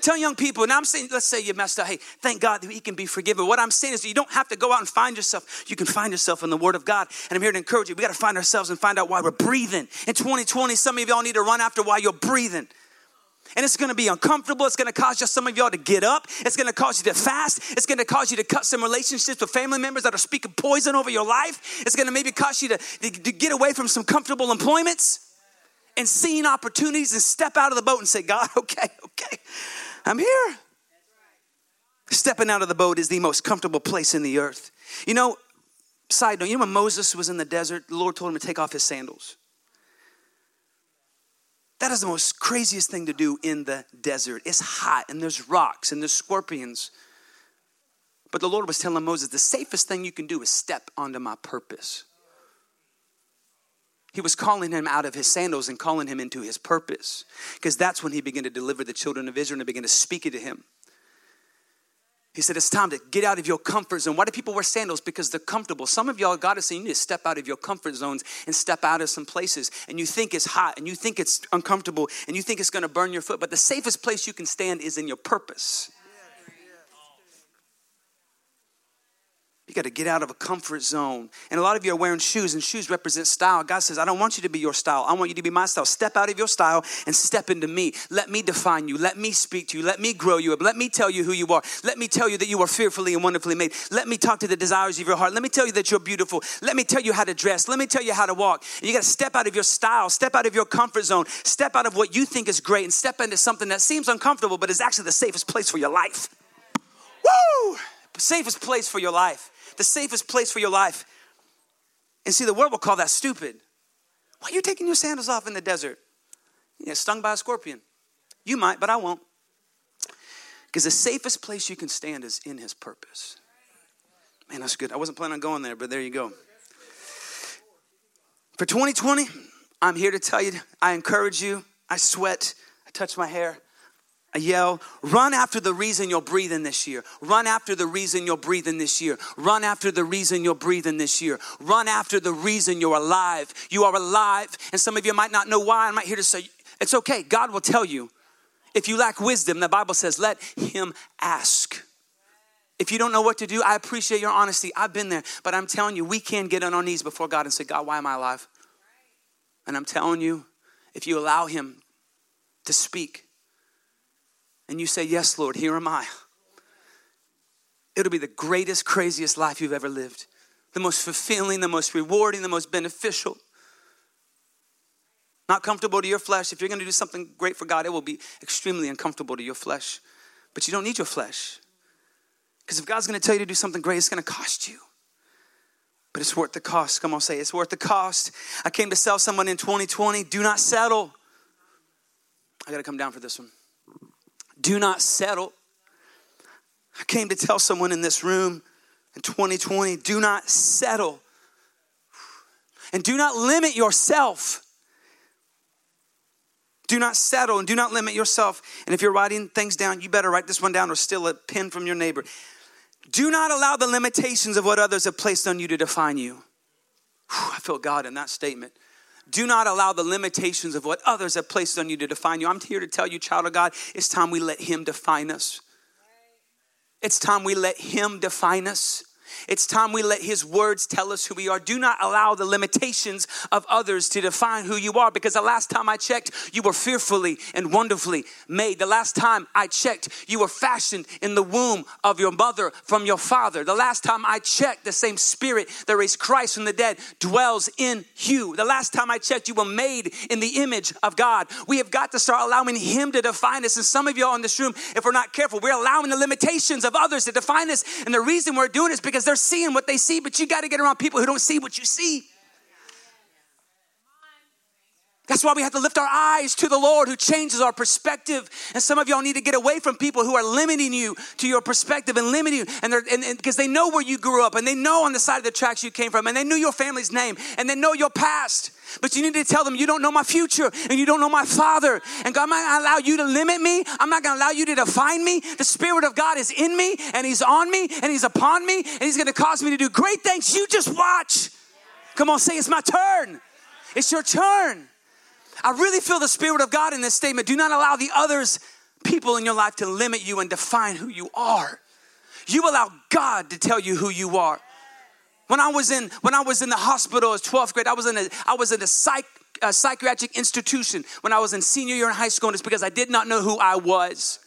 Tell young people, now I'm saying, let's say you messed up. Hey, thank God that He can be forgiven. What I'm saying is, you don't have to go out and find yourself. You can find yourself in the Word of God. And I'm here to encourage you. We got to find ourselves and find out why we're breathing. In 2020, some of y'all need to run after why you're breathing. And it's gonna be uncomfortable. It's gonna cause just some of y'all to get up. It's gonna cause you to fast. It's gonna cause you to cut some relationships with family members that are speaking poison over your life. It's gonna maybe cause you to, to, get away from some comfortable employments and seeing opportunities and step out of the boat and say, God, okay, okay. I'm here. Stepping out of the boat is the most comfortable place in the earth. You know, side note, you know when Moses was in the desert, the Lord told him to take off his sandals. That is the most craziest thing to do in the desert. It's hot and there's rocks and there's scorpions. But the Lord was telling Moses, the safest thing you can do is step onto my purpose. He was calling him out of his sandals and calling him into his purpose. Because that's when he began to deliver the children of Israel and began to speak it to him. He said, It's time to get out of your comfort zone. Why do people wear sandals? Because they're comfortable. Some of y'all, God is saying, you need to step out of your comfort zones and step out of some places. And you think it's hot and you think it's uncomfortable and you think it's going to burn your foot. But the safest place you can stand is in your purpose. You got to get out of a comfort zone. And a lot of you are wearing shoes, and shoes represent style. God says, I don't want you to be your style. I want you to be my style. Step out of your style and step into me. Let me define you. Let me speak to you. Let me grow you up. Let me tell you who you are. Let me tell you that you are fearfully and wonderfully made. Let me talk to the desires of your heart. Let me tell you that you're beautiful. Let me tell you how to dress. Let me tell you how to walk. And you got to step out of your style, step out of your comfort zone, step out of what you think is great, and step into something that seems uncomfortable, but is actually the safest place for your life. Woo! Safest place for your life the safest place for your life. And see, the world will call that stupid. Why are you taking your sandals off in the desert? You get stung by a scorpion. You might, but I won't. Because the safest place you can stand is in his purpose. Man, that's good. I wasn't planning on going there, but there you go. For 2020, I'm here to tell you, I encourage you, I sweat, I touch my hair. Uh, I yell, run after the reason you're breathing this year. Run after the reason you're breathing this year. Run after the reason you're breathing this year. Run after the reason you're alive. You are alive. And some of you might not know why. I'm not here to say, it's okay. God will tell you. If you lack wisdom, the Bible says, let him ask. If you don't know what to do, I appreciate your honesty. I've been there. But I'm telling you, we can get on our knees before God and say, God, why am I alive? And I'm telling you, if you allow him to speak, and you say, Yes, Lord, here am I. It'll be the greatest, craziest life you've ever lived. The most fulfilling, the most rewarding, the most beneficial. Not comfortable to your flesh. If you're going to do something great for God, it will be extremely uncomfortable to your flesh. But you don't need your flesh. Because if God's going to tell you to do something great, it's going to cost you. But it's worth the cost. Come on, say it's worth the cost. I came to sell someone in 2020. Do not settle. I got to come down for this one. Do not settle. I came to tell someone in this room in 2020 do not settle. And do not limit yourself. Do not settle and do not limit yourself. And if you're writing things down, you better write this one down or steal a pen from your neighbor. Do not allow the limitations of what others have placed on you to define you. Whew, I feel God in that statement. Do not allow the limitations of what others have placed on you to define you. I'm here to tell you, child of God, it's time we let Him define us. It's time we let Him define us. It's time we let His words tell us who we are. Do not allow the limitations of others to define who you are because the last time I checked, you were fearfully and wonderfully made. The last time I checked, you were fashioned in the womb of your mother from your father. The last time I checked, the same spirit that raised Christ from the dead dwells in you. The last time I checked, you were made in the image of God. We have got to start allowing Him to define us. And some of y'all in this room, if we're not careful, we're allowing the limitations of others to define us. And the reason we're doing it is because they're seeing what they see, but you got to get around people who don't see what you see. That's why we have to lift our eyes to the Lord who changes our perspective. And some of y'all need to get away from people who are limiting you to your perspective and limiting you. And because they know where you grew up and they know on the side of the tracks you came from and they knew your family's name and they know your past. But you need to tell them you don't know my future and you don't know my father. And God, I'm not gonna allow you to limit me. I'm not gonna allow you to define me. The Spirit of God is in me and He's on me and He's upon me and He's gonna cause me to do great things. You just watch. Come on, say it's my turn. It's your turn. I really feel the Spirit of God in this statement. Do not allow the others, people in your life, to limit you and define who you are. You allow God to tell you who you are. When I was in when I was in the hospital as 12th grade, I was in a I was in a psych a psychiatric institution when I was in senior year in high school, and it's because I did not know who I was.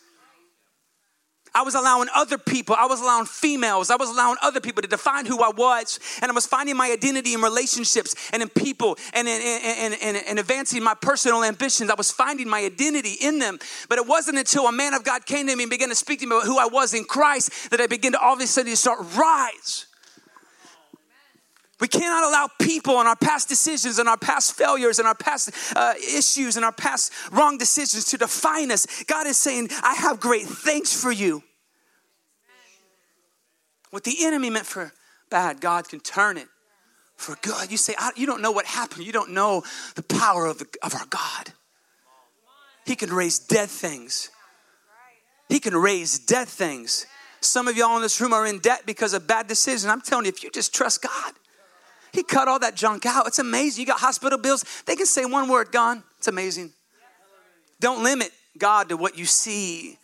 I was allowing other people, I was allowing females, I was allowing other people to define who I was. And I was finding my identity in relationships and in people and in, in, in, in, advancing my personal ambitions. I was finding my identity in them. But it wasn't until a man of God came to me and began to speak to me about who I was in Christ that I began to all of a sudden start rise. We cannot allow people and our past decisions and our past failures and our past uh, issues and our past wrong decisions to define us. God is saying, I have great things for you. What the enemy meant for bad, God can turn it for good. You say, You don't know what happened. You don't know the power of, the, of our God. He can raise dead things. He can raise dead things. Some of y'all in this room are in debt because of bad decisions. I'm telling you, if you just trust God, he cut all that junk out. It's amazing. You got hospital bills, they can say one word, gone. It's amazing. Don't limit God to what you see.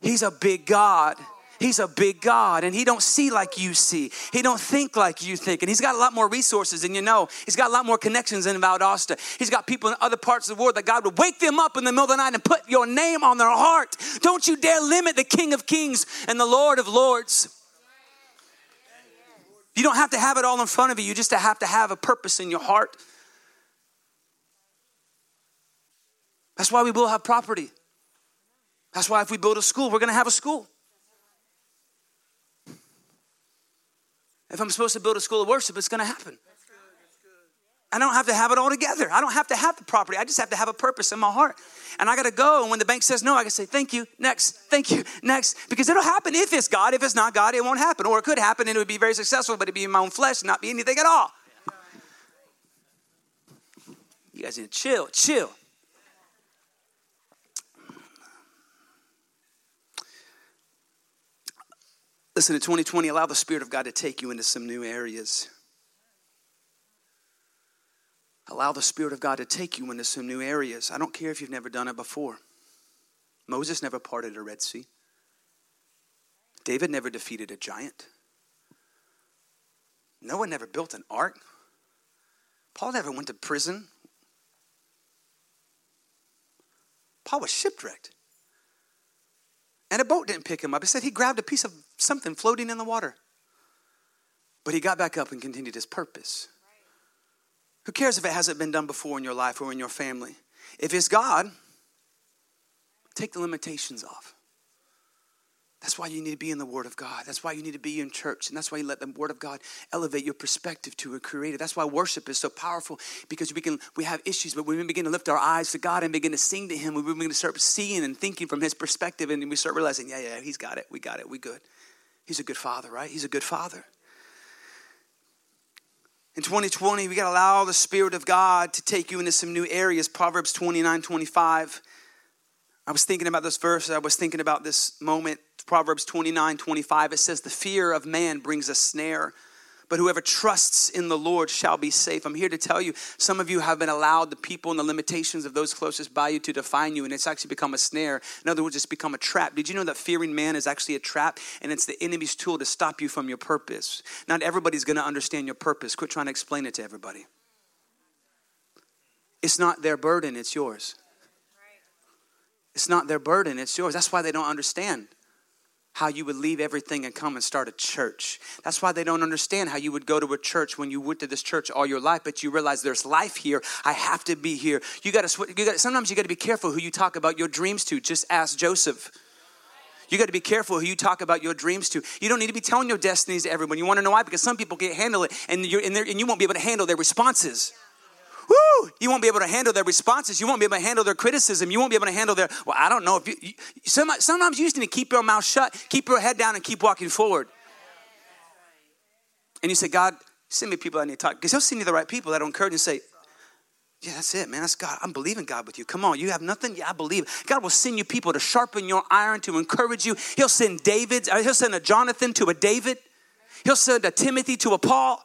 He's a big God. He's a big God and he don't see like you see. He don't think like you think. And he's got a lot more resources than you know. He's got a lot more connections in Valdosta. He's got people in other parts of the world that God would wake them up in the middle of the night and put your name on their heart. Don't you dare limit the King of Kings and the Lord of Lords. You don't have to have it all in front of you, you just have to have a purpose in your heart. That's why we will have property. That's why if we build a school, we're going to have a school. If I'm supposed to build a school of worship, it's going to happen. I don't have to have it all together. I don't have to have the property. I just have to have a purpose in my heart. And I got to go. And when the bank says no, I can say, thank you, next, thank you, next. Because it'll happen if it's God. If it's not God, it won't happen. Or it could happen and it would be very successful, but it'd be in my own flesh and not be anything at all. You guys need to chill, chill. Listen, in 2020, allow the Spirit of God to take you into some new areas. Allow the Spirit of God to take you into some new areas. I don't care if you've never done it before. Moses never parted a Red Sea, David never defeated a giant. Noah never built an ark. Paul never went to prison. Paul was shipwrecked. And a boat didn't pick him up. He said he grabbed a piece of something floating in the water. But he got back up and continued his purpose. Who cares if it hasn't been done before in your life or in your family? If it's God, take the limitations off. That's why you need to be in the Word of God. That's why you need to be in church. And that's why you let the Word of God elevate your perspective to a creator. That's why worship is so powerful because we can we have issues, but when we begin to lift our eyes to God and begin to sing to Him, we begin to start seeing and thinking from His perspective, and we start realizing, yeah, yeah, He's got it. We got it. We good. He's a good father, right? He's a good father. In 2020, we got to allow the Spirit of God to take you into some new areas. Proverbs 29 25. I was thinking about this verse. I was thinking about this moment. Proverbs 29 25. It says, The fear of man brings a snare, but whoever trusts in the Lord shall be safe. I'm here to tell you, some of you have been allowed the people and the limitations of those closest by you to define you, and it's actually become a snare. In other words, it's become a trap. Did you know that fearing man is actually a trap, and it's the enemy's tool to stop you from your purpose? Not everybody's gonna understand your purpose. Quit trying to explain it to everybody. It's not their burden, it's yours. It's not their burden, it's yours. That's why they don't understand how you would leave everything and come and start a church. That's why they don't understand how you would go to a church when you went to this church all your life, but you realize there's life here. I have to be here. You got to. You got. Sometimes you got to be careful who you talk about your dreams to. Just ask Joseph. You got to be careful who you talk about your dreams to. You don't need to be telling your destinies to everyone. You want to know why? Because some people can't handle it, and you're and you won't be able to handle their responses. You won't be able to handle their responses. You won't be able to handle their criticism. You won't be able to handle their, well, I don't know if you, you sometimes you just need to keep your mouth shut, keep your head down, and keep walking forward. And you say, God, send me people I need to talk. Because he'll send you the right people that'll encourage you and say, yeah, that's it, man. That's God. I'm believing God with you. Come on, you have nothing? Yeah, I believe. God will send you people to sharpen your iron, to encourage you. He'll send David, uh, he'll send a Jonathan to a David. He'll send a Timothy to a Paul.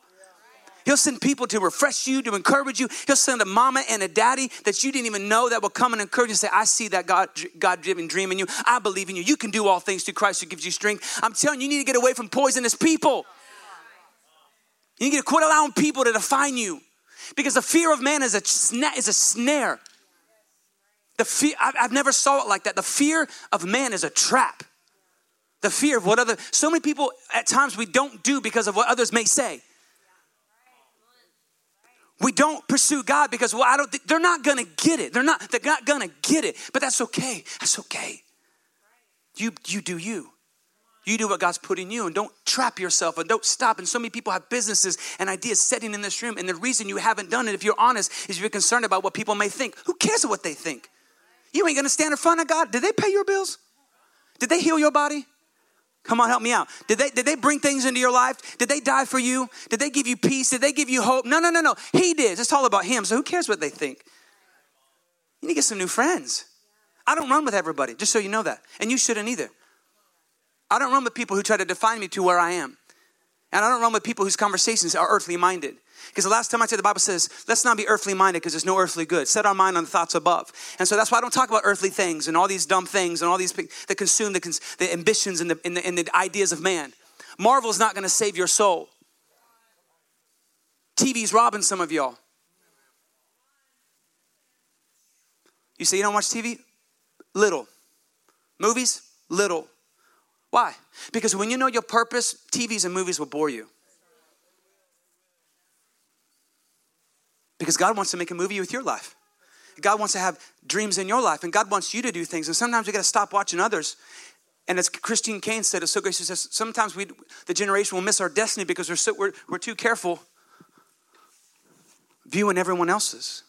He'll send people to refresh you, to encourage you. He'll send a mama and a daddy that you didn't even know that will come and encourage you and say, I see that God God driven dream in you. I believe in you. You can do all things through Christ who gives you strength. I'm telling you, you need to get away from poisonous people. You need to quit allowing people to define you. Because the fear of man is a, sna- is a snare. The fear, I've never saw it like that. The fear of man is a trap. The fear of what other, so many people at times we don't do because of what others may say. We don't pursue God because well, I don't. Th- they're not gonna get it. They're not. They're not gonna get it. But that's okay. That's okay. You you do you. You do what God's put in you and don't trap yourself and don't stop. And so many people have businesses and ideas setting in this room. And the reason you haven't done it, if you're honest, is you're concerned about what people may think. Who cares what they think? You ain't gonna stand in front of God. Did they pay your bills? Did they heal your body? Come on, help me out. Did they, did they bring things into your life? Did they die for you? Did they give you peace? Did they give you hope? No, no, no, no. He did. It's all about him. So who cares what they think? You need to get some new friends. I don't run with everybody, just so you know that. And you shouldn't either. I don't run with people who try to define me to where I am. And I don't run with people whose conversations are earthly minded. Because the last time I said the Bible says, let's not be earthly minded because there's no earthly good. Set our mind on the thoughts above. And so that's why I don't talk about earthly things and all these dumb things and all these that consume the, the ambitions and the, and, the, and the ideas of man. Marvel's not going to save your soul. TV's robbing some of y'all. You say you don't watch TV? Little. Movies? Little. Why? Because when you know your purpose, TVs and movies will bore you. Because God wants to make a movie with your life. God wants to have dreams in your life, and God wants you to do things. And sometimes we got to stop watching others. And as Christine Caine said, it's so great. She says sometimes we, the generation, will miss our destiny because we're, so, we're, we're too careful viewing everyone else's.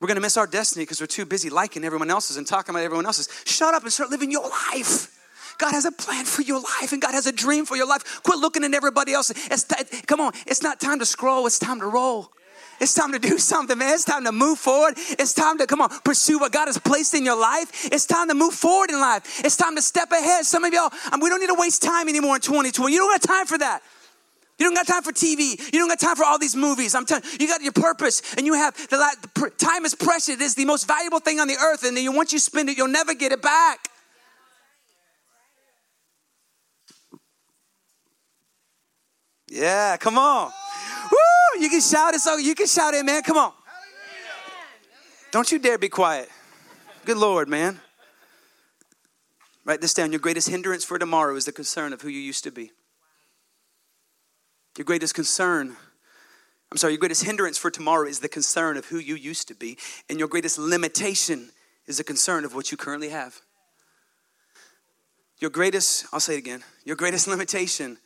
We're going to miss our destiny because we're too busy liking everyone else's and talking about everyone else's. Shut up and start living your life. God has a plan for your life and God has a dream for your life. Quit looking at everybody else. T- come on, it's not time to scroll, it's time to roll. It's time to do something, man. It's time to move forward. It's time to come on, pursue what God has placed in your life. It's time to move forward in life. It's time to step ahead. Some of y'all, um, we don't need to waste time anymore in 2020. You don't got time for that. You don't got time for TV. You don't got time for all these movies. I'm telling you, you got your purpose and you have the, the time is precious. It is the most valuable thing on the earth. And then once you spend it, you'll never get it back. Yeah, come on. Woo! You can shout it so you can shout it, man. Come on. Don't you dare be quiet. Good Lord, man. Write this down. Your greatest hindrance for tomorrow is the concern of who you used to be. Your greatest concern, I'm sorry, your greatest hindrance for tomorrow is the concern of who you used to be. And your greatest limitation is the concern of what you currently have. Your greatest, I'll say it again, your greatest limitation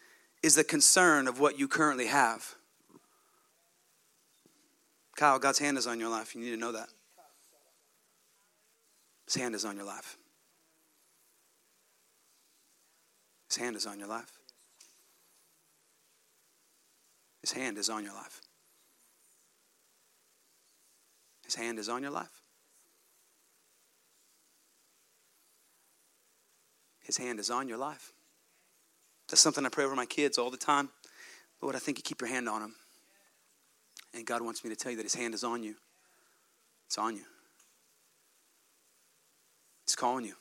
is the concern of what you currently have. Kyle, God's hand is on your life. You need to know that. His hand is on your life. His hand is on your life. His hand is on your life. His hand is on your life. His hand is on your life. That's something I pray over my kids all the time. Lord, I think you keep your hand on them. And God wants me to tell you that his hand is on you. It's on you. It's calling you.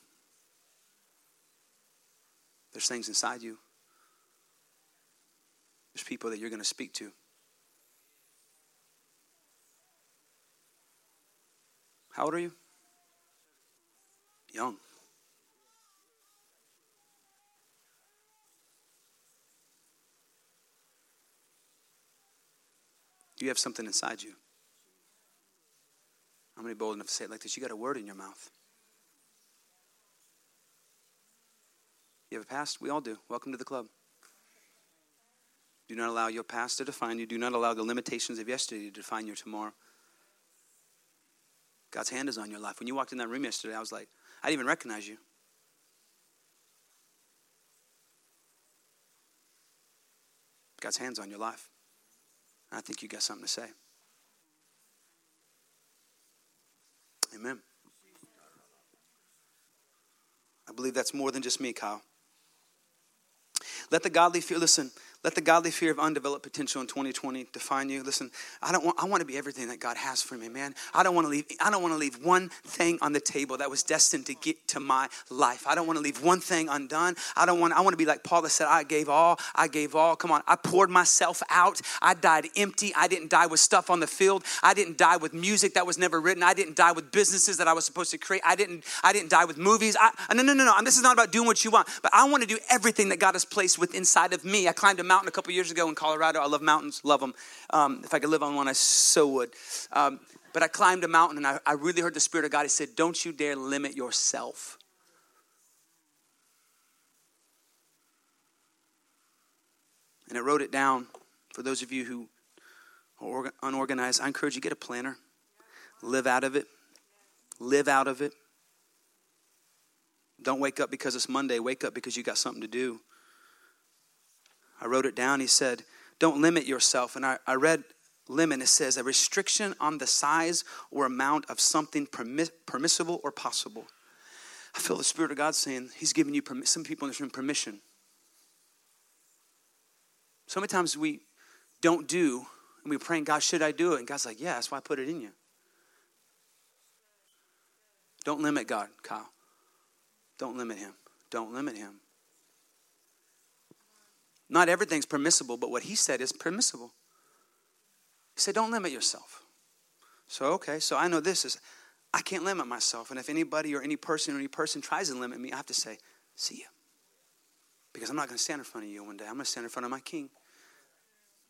There's things inside you. There's people that you're going to speak to. How old are you? Young. You have something inside you. I'm going to be bold enough to say it like this. You got a word in your mouth. You have a past? We all do. Welcome to the club. Do not allow your past to define you. Do not allow the limitations of yesterday to define your tomorrow. God's hand is on your life. When you walked in that room yesterday, I was like, I didn't even recognize you. God's hand's on your life. I think you got something to say. Amen. I believe that's more than just me, Kyle. Let the godly fear, listen, let the godly fear of undeveloped potential in 2020 define you. Listen, I don't want I want to be everything that God has for me, man. I don't want to leave I don't want to leave one thing on the table that was destined to get to my life. I don't want to leave one thing undone. I don't want I want to be like Paul that said I gave all. I gave all. Come on. I poured myself out. I died empty. I didn't die with stuff on the field. I didn't die with music that was never written. I didn't die with businesses that I was supposed to create. I didn't I didn't die with movies. I, no no no no. This is not about doing what you want, but I want to do everything that God has placed with inside of me. I climbed a mountain a couple years ago in Colorado. I love mountains, love them. Um, if I could live on one, I so would. Um, but I climbed a mountain and I, I really heard the Spirit of God. He said, Don't you dare limit yourself. And I wrote it down for those of you who are unorganized. I encourage you get a planner, live out of it, live out of it. Don't wake up because it's Monday. Wake up because you got something to do. I wrote it down. He said, Don't limit yourself. And I, I read limit. It says, A restriction on the size or amount of something permi- permissible or possible. I feel the Spirit of God saying, He's giving you permi- some people in this room permission. So many times we don't do, and we're praying, God, should I do it? And God's like, Yeah, that's why I put it in you. Don't limit God, Kyle. Don't limit Him. Don't limit Him. Not everything's permissible, but what he said is permissible. He said, Don't limit yourself. So, okay, so I know this is, I can't limit myself. And if anybody or any person or any person tries to limit me, I have to say, See you. Because I'm not going to stand in front of you one day. I'm going to stand in front of my king.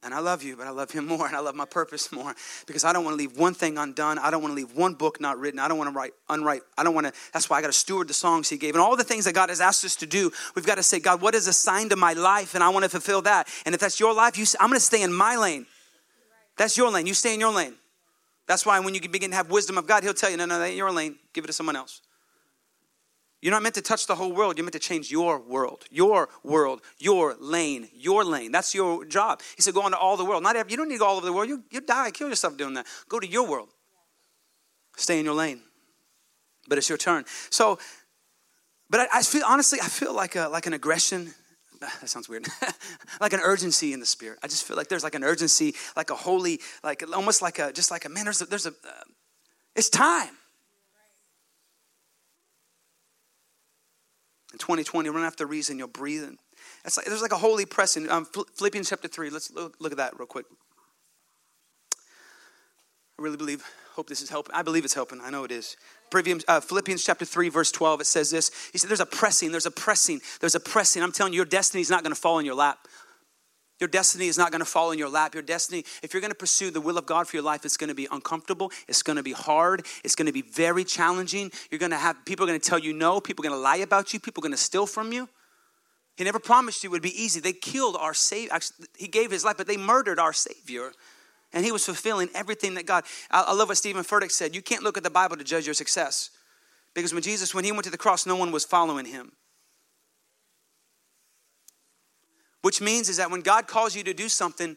And I love you, but I love him more and I love my purpose more because I don't want to leave one thing undone. I don't want to leave one book not written. I don't want to write unwrite. I don't want to, that's why I got to steward the songs he gave. And all the things that God has asked us to do, we've got to say, God, what is assigned to my life? And I want to fulfill that. And if that's your life, you I'm going to stay in my lane. That's your lane. You stay in your lane. That's why when you begin to have wisdom of God, he'll tell you, no, no, that ain't your lane. Give it to someone else. You're not meant to touch the whole world. You're meant to change your world, your world, your lane, your lane. That's your job. He said, go into all the world. Not every, you don't need to go all over the world. You, you die, kill yourself doing that. Go to your world. Stay in your lane. But it's your turn. So, but I, I feel, honestly, I feel like, a, like an aggression. That sounds weird. like an urgency in the spirit. I just feel like there's like an urgency, like a holy, like almost like a, just like a, man, there's a, there's a, uh, it's time. In 2020, run after reason, you'll breathe. In. It's like, there's like a holy pressing. Um, Philippians chapter 3, let's look, look at that real quick. I really believe, hope this is helping. I believe it's helping. I know it is. Uh, Philippians chapter 3, verse 12, it says this. He said, There's a pressing, there's a pressing, there's a pressing. I'm telling you, your destiny is not going to fall in your lap. Your destiny is not going to fall in your lap. Your destiny, if you're going to pursue the will of God for your life, it's going to be uncomfortable. It's going to be hard. It's going to be very challenging. You're going to have people are going to tell you no. People are going to lie about you. People are going to steal from you. He never promised you it would be easy. They killed our Savior. He gave his life, but they murdered our Savior. And he was fulfilling everything that God. I love what Steven Furtick said. You can't look at the Bible to judge your success. Because when Jesus, when he went to the cross, no one was following him. Which means is that when God calls you to do something,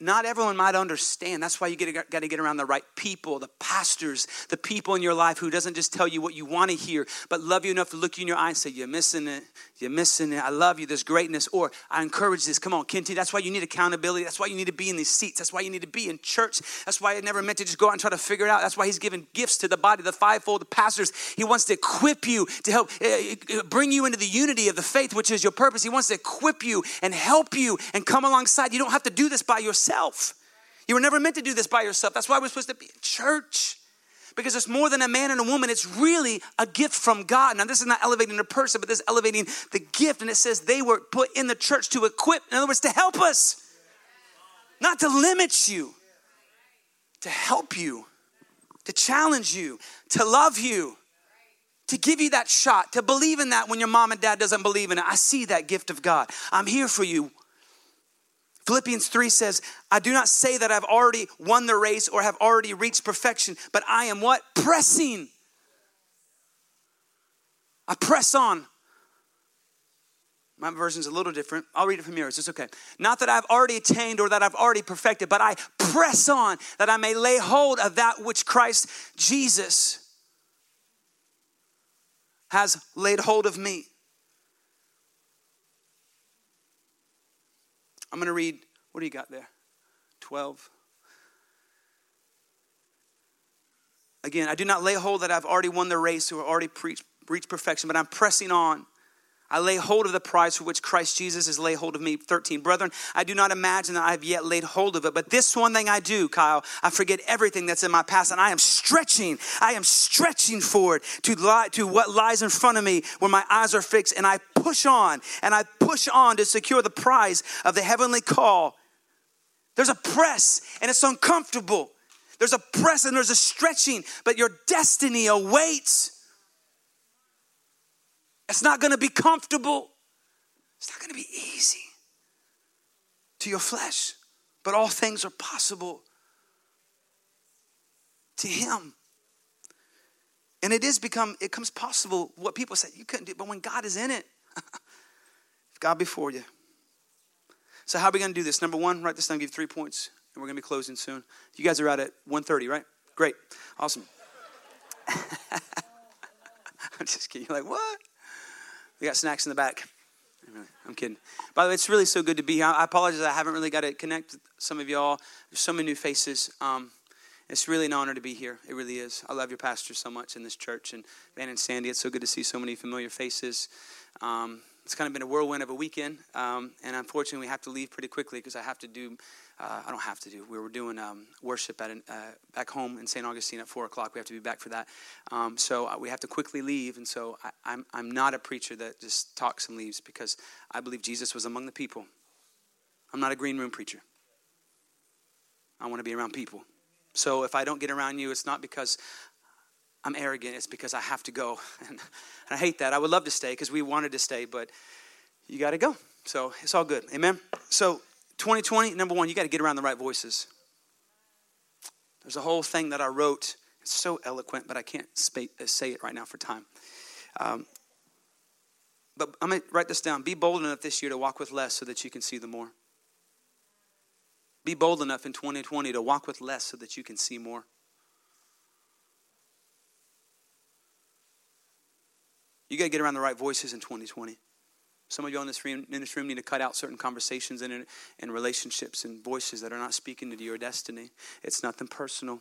not everyone might understand. That's why you got to get around the right people, the pastors, the people in your life who doesn't just tell you what you want to hear, but love you enough to look you in your eye and say, "You're missing it. You're missing it. I love you. There's greatness." Or I encourage this. Come on, continue. That's why you need accountability. That's why you need to be in these seats. That's why you need to be in church. That's why I never meant to just go out and try to figure it out. That's why He's given gifts to the body, the fivefold, the pastors. He wants to equip you to help uh, bring you into the unity of the faith, which is your purpose. He wants to equip you and help you and come alongside. You don't have to do this by yourself. You were never meant to do this by yourself. That's why we're supposed to be in church. Because it's more than a man and a woman, it's really a gift from God. Now, this is not elevating a person, but this is elevating the gift. And it says they were put in the church to equip, in other words, to help us, not to limit you, to help you, to challenge you, to love you, to give you that shot, to believe in that when your mom and dad doesn't believe in it. I see that gift of God. I'm here for you. Philippians 3 says, I do not say that I've already won the race or have already reached perfection, but I am what? Pressing. I press on. My version's a little different. I'll read it from yours. It's okay. Not that I've already attained or that I've already perfected, but I press on that I may lay hold of that which Christ Jesus has laid hold of me. I'm going to read, what do you got there? 12. Again, I do not lay hold that I've already won the race or already preached, reached perfection, but I'm pressing on I lay hold of the prize for which Christ Jesus has laid hold of me. 13. Brethren, I do not imagine that I've yet laid hold of it, but this one thing I do, Kyle, I forget everything that's in my past and I am stretching, I am stretching forward to, lie, to what lies in front of me where my eyes are fixed and I push on and I push on to secure the prize of the heavenly call. There's a press and it's uncomfortable. There's a press and there's a stretching, but your destiny awaits. It's not going to be comfortable. It's not going to be easy to your flesh, but all things are possible to Him. And it is become, it comes possible what people say you couldn't do, but when God is in it, God before you. So how are we going to do this? Number one, write this down, give three points, and we're going to be closing soon. You guys are out at 1.30, right? Great. Awesome. I'm just kidding. You're like, what? We got snacks in the back. I'm kidding. By the way, it's really so good to be here. I apologize, I haven't really got to connect with some of y'all. There's so many new faces. Um, it's really an honor to be here. It really is. I love your pastor so much in this church. And Van and Sandy, it's so good to see so many familiar faces. Um, it's kind of been a whirlwind of a weekend. Um, and unfortunately, we have to leave pretty quickly because I have to do uh, I don't have to do. We were doing um, worship at an, uh, back home in St. Augustine at four o'clock. We have to be back for that. Um, so uh, we have to quickly leave. And so I, I'm I'm not a preacher that just talks and leaves because I believe Jesus was among the people. I'm not a green room preacher. I want to be around people. So if I don't get around you, it's not because I'm arrogant. It's because I have to go, and, I hate that. I would love to stay because we wanted to stay, but you got to go. So it's all good. Amen. So 2020, number one, you got to get around the right voices. There's a whole thing that I wrote. It's so eloquent, but I can't uh, say it right now for time. Um, but I'm going to write this down. Be bold enough this year to walk with less so that you can see the more. Be bold enough in 2020 to walk with less so that you can see more. You got to get around the right voices in 2020. Some of you in this room, in this room need to cut out certain conversations and, and relationships and voices that are not speaking to your destiny. It's nothing personal,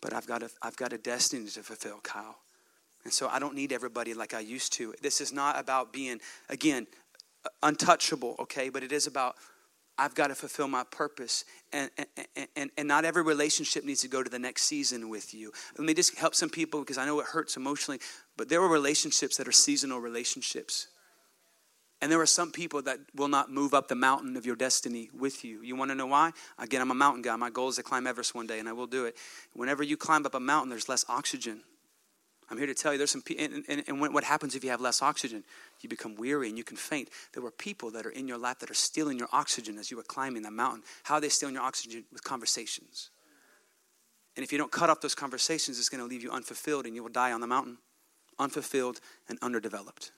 but I've got a, I've got a destiny to fulfill, Kyle. And so I don't need everybody like I used to. This is not about being, again, untouchable, okay? But it is about I've got to fulfill my purpose. And, and, and, and, not every relationship needs to go to the next season with you. Let me just help some people because I know it hurts emotionally, but there are relationships that are seasonal relationships. And there are some people that will not move up the mountain of your destiny with you. You want to know why? Again, I'm a mountain guy. My goal is to climb Everest one day, and I will do it. Whenever you climb up a mountain, there's less oxygen. I'm here to tell you there's some and, and, and what happens if you have less oxygen? You become weary and you can faint. There were people that are in your lap that are stealing your oxygen as you were climbing the mountain. How are they stealing your oxygen? With conversations. And if you don't cut off those conversations, it's going to leave you unfulfilled and you will die on the mountain, unfulfilled and underdeveloped.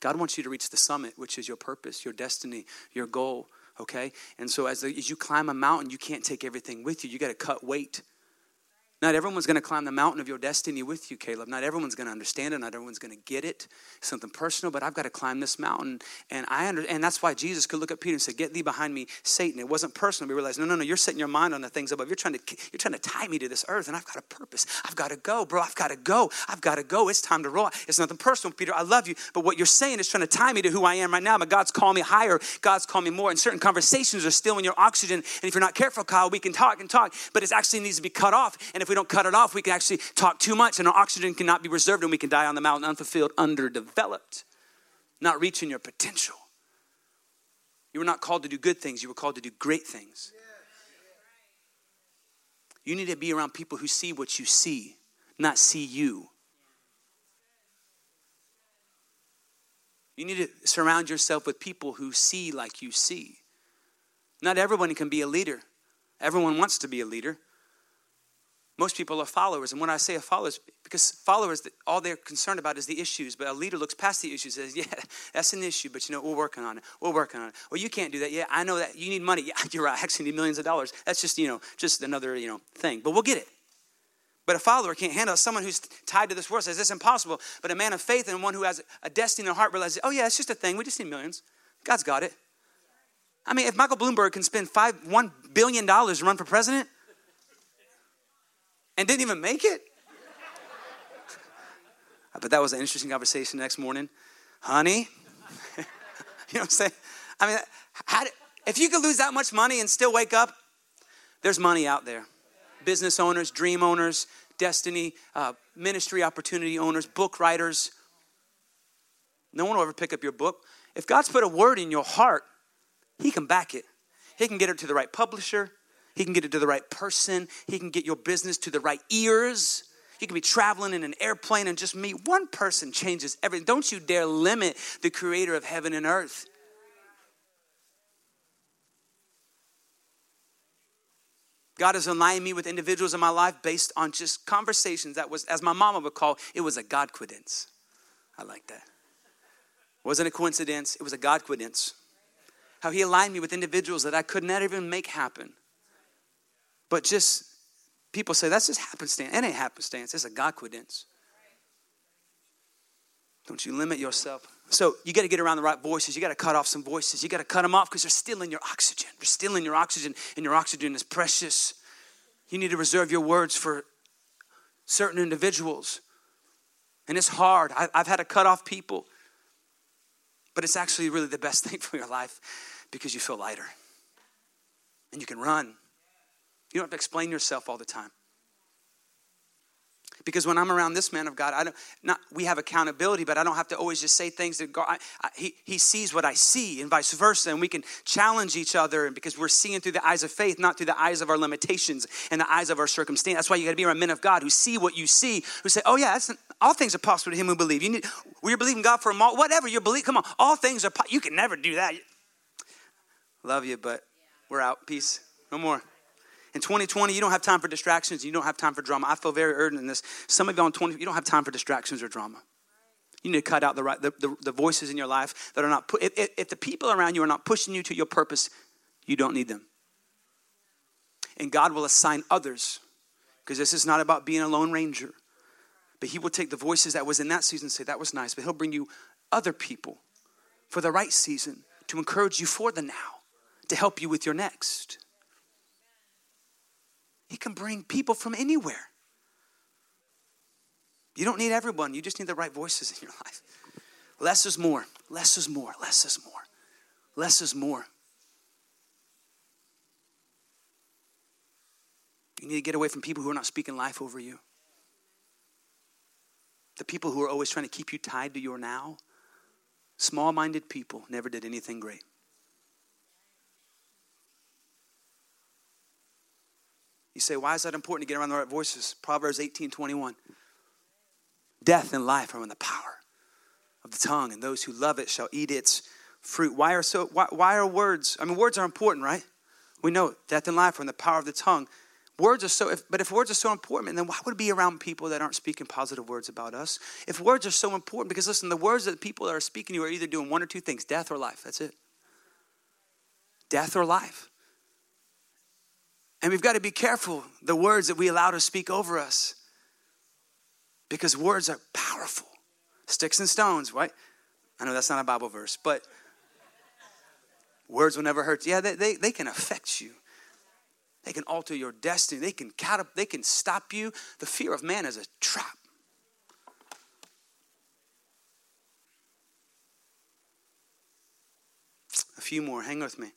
God wants you to reach the summit, which is your purpose, your destiny, your goal. Okay? And so as, the, as you climb a mountain, you can't take everything with you. You got to cut weight. Not everyone's going to climb the mountain of your destiny with you, Caleb. Not everyone's going to understand it. Not everyone's going to get it. Something personal, but I've got to climb this mountain. And I under, and that's why Jesus could look at Peter and say, "Get thee behind me, Satan." It wasn't personal. We realized, no, no, no. You're setting your mind on the things above. You're trying to you're trying to tie me to this earth, and I've got a purpose. I've got to go, bro. I've got to go. I've got to go. It's time to roll. It's nothing personal, Peter. I love you, but what you're saying is trying to tie me to who I am right now. But God's calling me higher. God's calling me more. And certain conversations are stealing your oxygen. And if you're not careful, Kyle, we can talk and talk, but it actually needs to be cut off. And if we don't cut it off, we can actually talk too much and our oxygen cannot be reserved and we can die on the mountain unfulfilled, underdeveloped, not reaching your potential. You were not called to do good things, you were called to do great things. You need to be around people who see what you see, not see you. You need to surround yourself with people who see like you see. Not everyone can be a leader. Everyone wants to be a leader. Most people are followers. And when I say a followers, because followers, all they're concerned about is the issues. But a leader looks past the issues and says, Yeah, that's an issue, but you know, we're working on it. We're working on it. Well, you can't do that. Yeah, I know that. You need money. Yeah, you're right. I actually need millions of dollars. That's just, you know, just another, you know, thing. But we'll get it. But a follower can't handle it. Someone who's tied to this world says, This is impossible. But a man of faith and one who has a destiny in their heart realizes, Oh, yeah, it's just a thing. We just need millions. God's got it. I mean, if Michael Bloomberg can spend five, $1 billion to run for president, and didn't even make it. but that was an interesting conversation next morning. Honey, you know what I'm saying? I mean, how, if you could lose that much money and still wake up, there's money out there. Business owners, dream owners, destiny, uh, ministry opportunity owners, book writers. No one will ever pick up your book. If God's put a word in your heart, He can back it. He can get it to the right publisher. He can get it to the right person. He can get your business to the right ears. You can be traveling in an airplane and just meet one person changes everything. Don't you dare limit the creator of heaven and earth. God has aligned me with individuals in my life based on just conversations that was, as my mama would call, it was a God coincidence. I like that. It wasn't a coincidence, it was a God coincidence. How he aligned me with individuals that I could not even make happen. But just people say that's just happenstance. It ain't happenstance. It's a God coincidence. Don't you limit yourself. So you got to get around the right voices. You got to cut off some voices. You got to cut them off because they're stealing your oxygen. They're stealing your oxygen, and your oxygen is precious. You need to reserve your words for certain individuals. And it's hard. I, have had to cut off people, but it's actually really the best thing for your life because you feel lighter and you can run you don't have to explain yourself all the time. Because when I'm around this man of God, I don't, not, we have accountability, but I don't have to always just say things that God, I, I, he, he sees what I see and vice versa. And we can challenge each other because we're seeing through the eyes of faith, not through the eyes of our limitations and the eyes of our circumstance. That's why you got to be around men of God who see what you see, who say, oh, yeah, all things are possible to him who believe. You need, we're believing God for a all, whatever you believe. Come on, all things are, you can never do that. Love you, but we're out. Peace. No more. In 2020, you don't have time for distractions. You don't have time for drama. I feel very urgent in this. Some of you on 20, you don't have time for distractions or drama. You need to cut out the, right, the, the, the voices in your life that are not, if, if, if the people around you are not pushing you to your purpose, you don't need them. And God will assign others, because this is not about being a lone ranger. But He will take the voices that was in that season and say, that was nice. But He'll bring you other people for the right season to encourage you for the now, to help you with your next. He can bring people from anywhere. You don't need everyone, you just need the right voices in your life. Less is more. Less is more. Less is more. Less is more. You need to get away from people who are not speaking life over you. The people who are always trying to keep you tied to your now. Small minded people never did anything great. You say, why is that important to get around the right voices? Proverbs 18 21. Death and life are in the power of the tongue, and those who love it shall eat its fruit. Why are so why, why are words? I mean, words are important, right? We know death and life are in the power of the tongue. Words are so, if, but if words are so important, then why would it be around people that aren't speaking positive words about us? If words are so important, because listen, the words that people that are speaking to you are either doing one or two things death or life. That's it death or life. And we've got to be careful the words that we allow to speak over us because words are powerful. Sticks and stones, right? I know that's not a Bible verse, but words will never hurt you. Yeah, they, they, they can affect you. They can alter your destiny. They can, catap- they can stop you. The fear of man is a trap. A few more. Hang with me.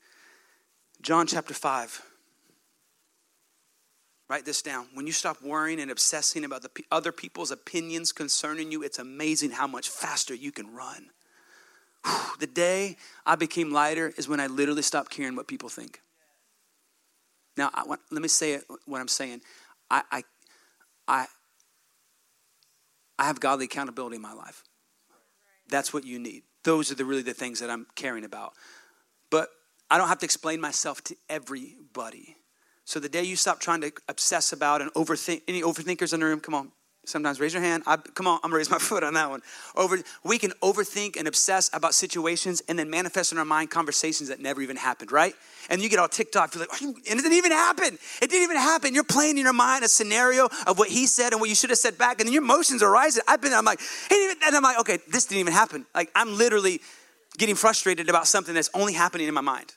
John chapter 5. Write this down. When you stop worrying and obsessing about the other people's opinions concerning you, it's amazing how much faster you can run. The day I became lighter is when I literally stopped caring what people think. Now, I let me say it, what I'm saying. I, I, I, I have godly accountability in my life. That's what you need. Those are the really the things that I'm caring about. But I don't have to explain myself to everybody. So the day you stop trying to obsess about and overthink, any overthinkers in the room, come on, Sometimes raise your hand. I, come on, I'm gonna raise my foot on that one. Over, we can overthink and obsess about situations and then manifest in our mind conversations that never even happened, right? And you get all ticked off. You're like, and it didn't even happen. It didn't even happen. You're playing in your mind a scenario of what he said and what you should have said back, and then your emotions are rising. I've been, I'm like, and I'm like, okay, this didn't even happen. Like I'm literally getting frustrated about something that's only happening in my mind.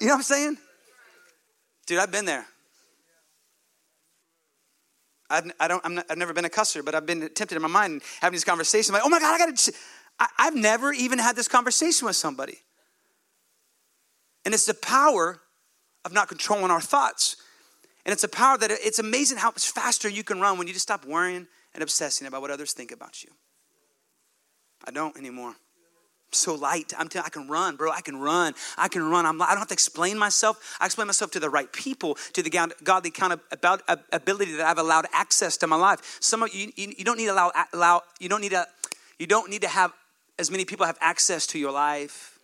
You know what I'm saying? Dude, I've been there. I've, I don't, I'm not, I've never been a cusser, but I've been tempted in my mind having these conversations. like, oh my God, I got to. I've never even had this conversation with somebody. And it's the power of not controlling our thoughts. And it's a power that it's amazing how much faster you can run when you just stop worrying and obsessing about what others think about you. I don't anymore so light. I'm telling I can run, bro. I can run. I can run. I'm, I don't have to explain myself. I explain myself to the right people, to the godly kind of about ability that I've allowed access to my life. Some of you, you, you don't need to allow, allow, you don't need to, you don't need to have as many people have access to your life.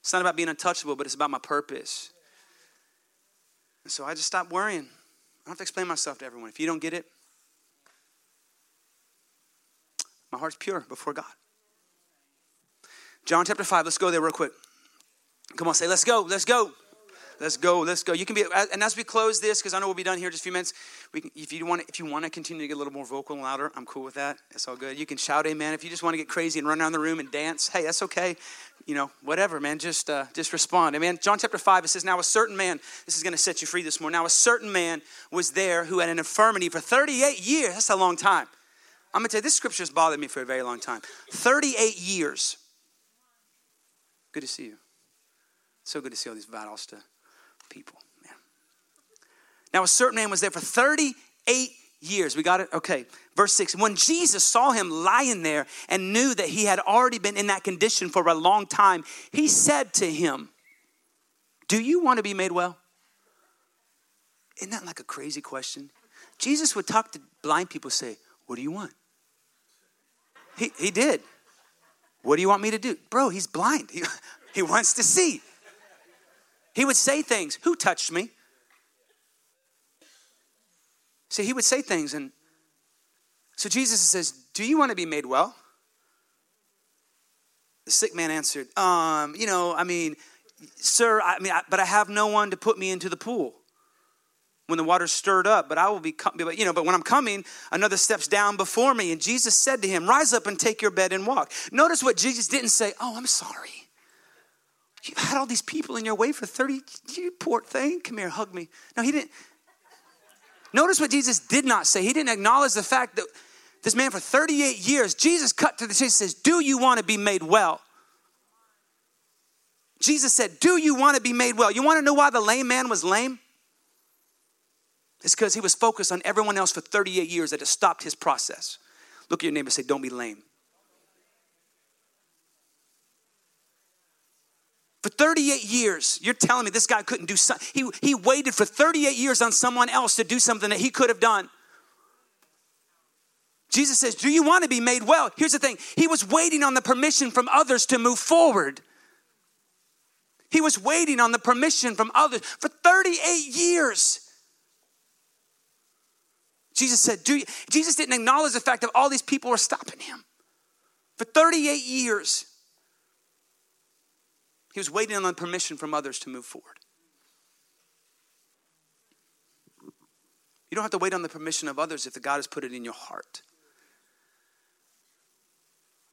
It's not about being untouchable, but it's about my purpose. And so I just stopped worrying. I don't have to explain myself to everyone. If you don't get it, my heart's pure before God. John chapter 5, let's go there real quick. Come on, say, let's go, let's go. Let's go, let's go. You can be, and as we close this, because I know we'll be done here in just a few minutes. We can, if you want, if you want to continue to get a little more vocal and louder, I'm cool with that. It's all good. You can shout amen. If you just want to get crazy and run around the room and dance, hey, that's okay. You know, whatever, man. Just, uh, just respond. Amen. John chapter five, it says, "Now a certain man, this is going to set you free this morning. Now a certain man was there who had an infirmity for 38 years. That's a long time. I'm going to tell you, this scripture has bothered me for a very long time. 38 years. Good to see you. So good to see all these Valdosta people, man. Now, a certain man was there for 38 years. We got it? Okay. Verse 6. When Jesus saw him lying there and knew that he had already been in that condition for a long time, he said to him, Do you want to be made well? Isn't that like a crazy question? Jesus would talk to blind people, say, What do you want? He, he did. What do you want me to do? Bro, he's blind. He, he wants to see. He would say things. Who touched me? See, he would say things. And so Jesus says, Do you want to be made well? The sick man answered, um, You know, I mean, sir, I mean, I, but I have no one to put me into the pool when the water's stirred up, but I will be, you know, but when I'm coming, another steps down before me. And Jesus said to him, Rise up and take your bed and walk. Notice what Jesus didn't say, Oh, I'm sorry. You've had all these people in your way for 30, you poor thing. Come here, hug me. No, he didn't. Notice what Jesus did not say. He didn't acknowledge the fact that this man for 38 years, Jesus cut to the chase says, Do you want to be made well? Jesus said, Do you want to be made well? You want to know why the lame man was lame? It's because he was focused on everyone else for 38 years that has stopped his process. Look at your neighbor and say, Don't be lame. For 38 years, you're telling me this guy couldn't do something. He, he waited for 38 years on someone else to do something that he could have done. Jesus says, Do you want to be made well? Here's the thing He was waiting on the permission from others to move forward. He was waiting on the permission from others for 38 years. Jesus said, Do you? Jesus didn't acknowledge the fact that all these people were stopping him for 38 years. He was waiting on permission from others to move forward. You don't have to wait on the permission of others if the God has put it in your heart.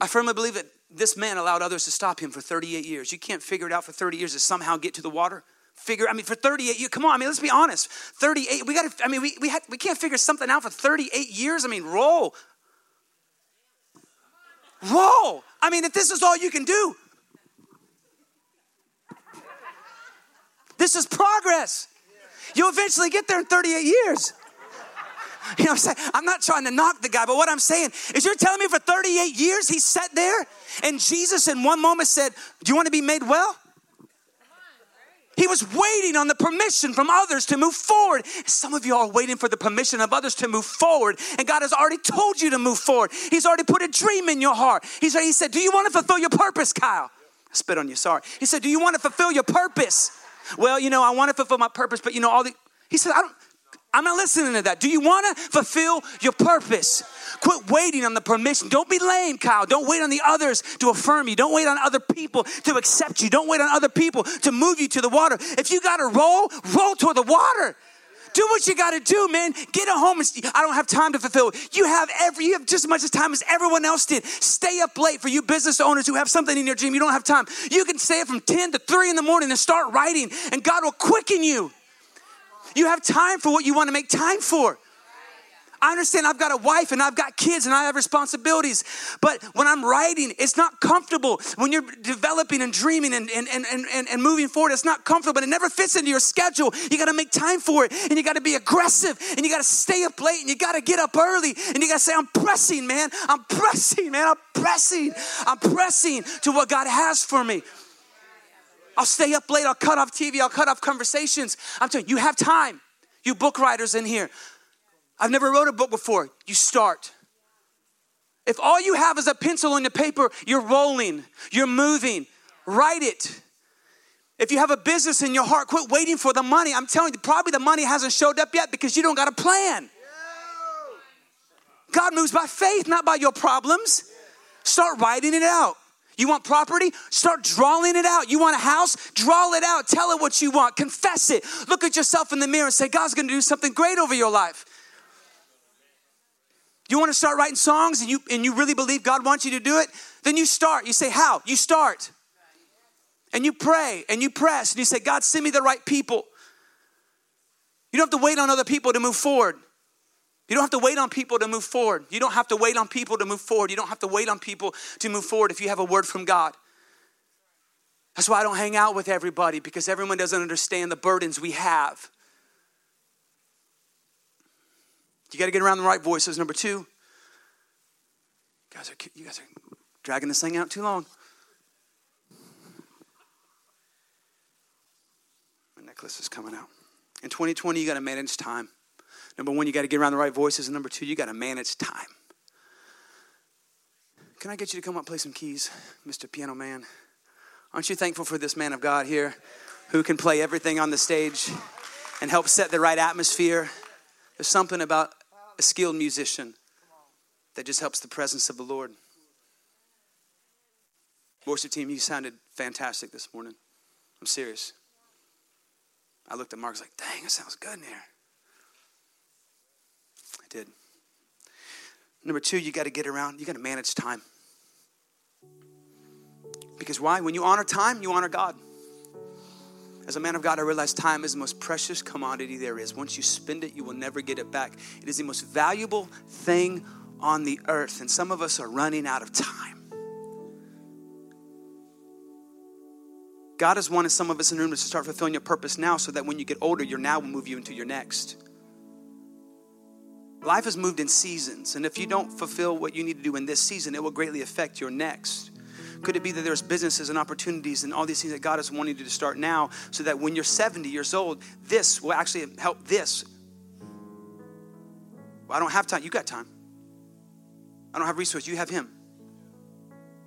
I firmly believe that this man allowed others to stop him for 38 years. You can't figure it out for 30 years to somehow get to the water. Figure, I mean, for 38 years, come on, I mean, let's be honest. 38, we got to, I mean, we, we, had, we can't figure something out for 38 years. I mean, roll. Roll. I mean, if this is all you can do, this is progress. You'll eventually get there in 38 years. You know what I'm saying? I'm not trying to knock the guy, but what I'm saying is you're telling me for 38 years he sat there and Jesus in one moment said, Do you want to be made well? He was waiting on the permission from others to move forward. Some of you are waiting for the permission of others to move forward, and God has already told you to move forward. He's already put a dream in your heart. He's, he said, Do you want to fulfill your purpose, Kyle? I spit on you, sorry. He said, Do you want to fulfill your purpose? Well, you know, I want to fulfill my purpose, but you know, all the. He said, I don't. I'm not listening to that. Do you want to fulfill your purpose? Quit waiting on the permission. Don't be lame, Kyle. Don't wait on the others to affirm you. Don't wait on other people to accept you. Don't wait on other people to move you to the water. If you got to roll, roll toward the water. Do what you got to do, man. Get a home. And, I don't have time to fulfill. You have every. You have just as much as time as everyone else did. Stay up late for you business owners who have something in your dream. You don't have time. You can stay up from ten to three in the morning and start writing, and God will quicken you. You have time for what you want to make time for. I understand I've got a wife and I've got kids and I have responsibilities. But when I'm writing, it's not comfortable. When you're developing and dreaming and, and, and, and, and moving forward, it's not comfortable, but it never fits into your schedule. You got to make time for it and you got to be aggressive and you got to stay up late and you got to get up early and you got to say, I'm pressing, man. I'm pressing, man. I'm pressing. I'm pressing to what God has for me. I'll stay up late. I'll cut off TV. I'll cut off conversations. I'm telling you, you have time. You book writers in here. I've never wrote a book before. You start. If all you have is a pencil and a paper, you're rolling, you're moving. Write it. If you have a business in your heart, quit waiting for the money. I'm telling you, probably the money hasn't showed up yet because you don't got a plan. God moves by faith, not by your problems. Start writing it out. You want property? Start drawing it out. You want a house? Draw it out. Tell it what you want. Confess it. Look at yourself in the mirror and say, God's going to do something great over your life. You want to start writing songs and you and you really believe God wants you to do it? Then you start. You say, "How?" You start. And you pray and you press and you say, "God, send me the right people." You don't have to wait on other people to move forward. You don't have to wait on people to move forward. You don't have to wait on people to move forward. You don't have to wait on people to move forward if you have a word from God. That's why I don't hang out with everybody because everyone doesn't understand the burdens we have. You got to get around the right voices. Number two, you guys are, you guys are dragging this thing out too long. My necklace is coming out. In 2020, you got to manage time. Number one, you got to get around the right voices. And number two, you got to manage time. Can I get you to come up and play some keys, Mr. Piano Man? Aren't you thankful for this man of God here who can play everything on the stage and help set the right atmosphere? There's something about a skilled musician that just helps the presence of the Lord. Worship team, you sounded fantastic this morning. I'm serious. I looked at Mark, I was like, dang, it sounds good in here. Did. Number two, you got to get around, you got to manage time. Because why? When you honor time, you honor God. As a man of God, I realize time is the most precious commodity there is. Once you spend it, you will never get it back. It is the most valuable thing on the earth, and some of us are running out of time. God has wanted some of us in the room to start fulfilling your purpose now so that when you get older, your now will move you into your next. Life has moved in seasons, and if you don't fulfill what you need to do in this season, it will greatly affect your next. Could it be that there's businesses and opportunities and all these things that God is wanting you to start now so that when you're 70 years old, this will actually help this? Well, I don't have time. You got time. I don't have resources. You have Him.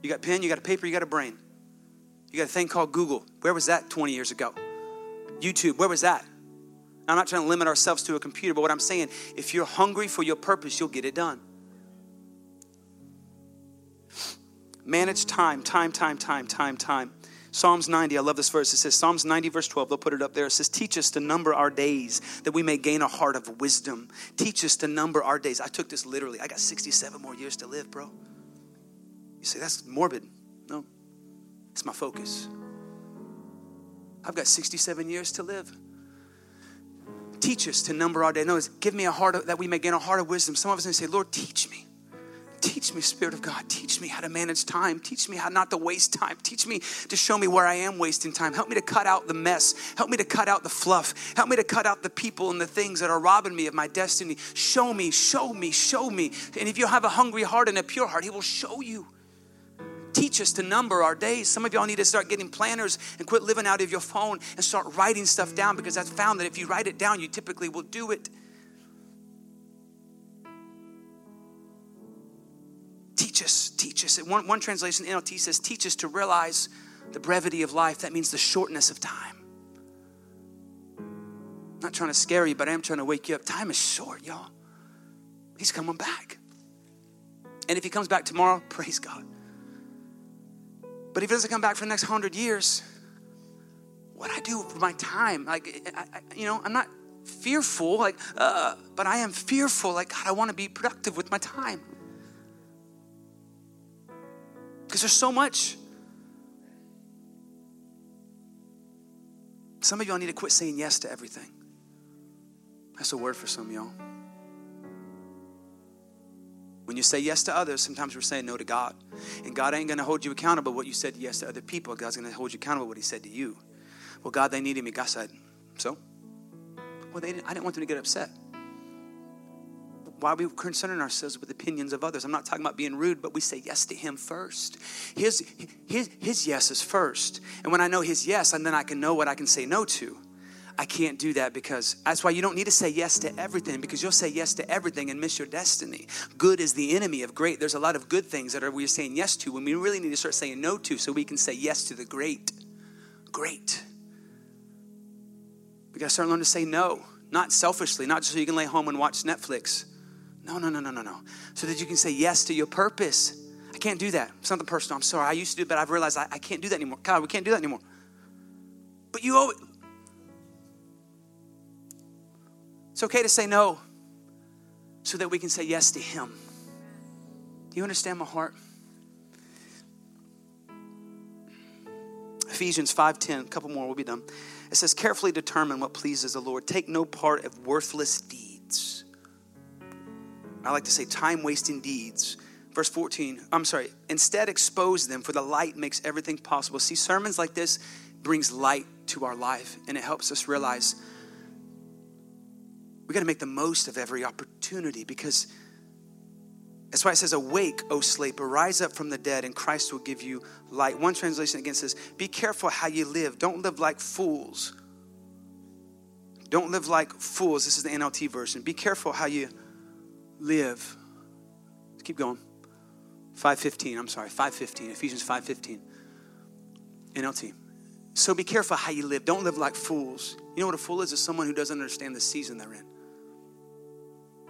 You got pen, you got a paper, you got a brain. You got a thing called Google. Where was that 20 years ago? YouTube, where was that? I'm not trying to limit ourselves to a computer, but what I'm saying, if you're hungry for your purpose, you'll get it done. Manage time, time, time, time, time, time. Psalms 90, I love this verse. It says, Psalms 90, verse 12, they'll put it up there. It says, Teach us to number our days that we may gain a heart of wisdom. Teach us to number our days. I took this literally. I got 67 more years to live, bro. You say, That's morbid. No, it's my focus. I've got 67 years to live. Teach us to number our days. No, give me a heart of, that we may gain a heart of wisdom. Some of us may say, Lord, teach me. Teach me, Spirit of God. Teach me how to manage time. Teach me how not to waste time. Teach me to show me where I am wasting time. Help me to cut out the mess. Help me to cut out the fluff. Help me to cut out the people and the things that are robbing me of my destiny. Show me, show me, show me. And if you have a hungry heart and a pure heart, He will show you. Teach us to number our days. Some of y'all need to start getting planners and quit living out of your phone and start writing stuff down because I've found that if you write it down, you typically will do it. Teach us, teach us. One, one translation, NLT says, teach us to realize the brevity of life. That means the shortness of time. I'm not trying to scare you, but I am trying to wake you up. Time is short, y'all. He's coming back. And if he comes back tomorrow, praise God. But if he doesn't come back for the next hundred years, what I do with my time? Like, I, I, you know, I'm not fearful, like, uh, but I am fearful. Like, God, I want to be productive with my time. Because there's so much. Some of y'all need to quit saying yes to everything. That's a word for some y'all. When you say yes to others, sometimes we're saying no to God. And God ain't going to hold you accountable what you said yes to other people. God's going to hold you accountable what He said to you. Well, God, they needed me. God said, so? Well, they didn't, I didn't want them to get upset why are we concerning ourselves with opinions of others? I'm not talking about being rude, but we say yes to Him first. His, his, his yes is first. And when I know His yes, and then I can know what I can say no to. I can't do that because that's why you don't need to say yes to everything because you'll say yes to everything and miss your destiny. Good is the enemy of great. There's a lot of good things that are we're saying yes to when we really need to start saying no to so we can say yes to the great. Great. We got to start learning to say no, not selfishly, not just so you can lay home and watch Netflix no, no, no, no, no, no. So that you can say yes to your purpose. I can't do that. Something personal. I'm sorry. I used to do it, but I've realized I, I can't do that anymore. God, we can't do that anymore. But you owe It's okay to say no so that we can say yes to Him. Do you understand my heart? Ephesians 5:10, a couple more, we'll be done. It says, carefully determine what pleases the Lord. Take no part of worthless deeds I like to say time wasting deeds. Verse 14, I'm sorry, instead expose them for the light makes everything possible. See, sermons like this brings light to our life and it helps us realize we got to make the most of every opportunity because that's why it says, Awake, O sleeper, rise up from the dead, and Christ will give you light. One translation again says, Be careful how you live. Don't live like fools. Don't live like fools. This is the NLT version. Be careful how you live. Let's keep going. 515, I'm sorry, 515, Ephesians 515. NLT. So be careful how you live. Don't live like fools. You know what a fool is? Is someone who doesn't understand the season they're in.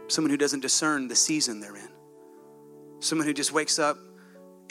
Someone who doesn't discern the season they're in. Someone who just wakes up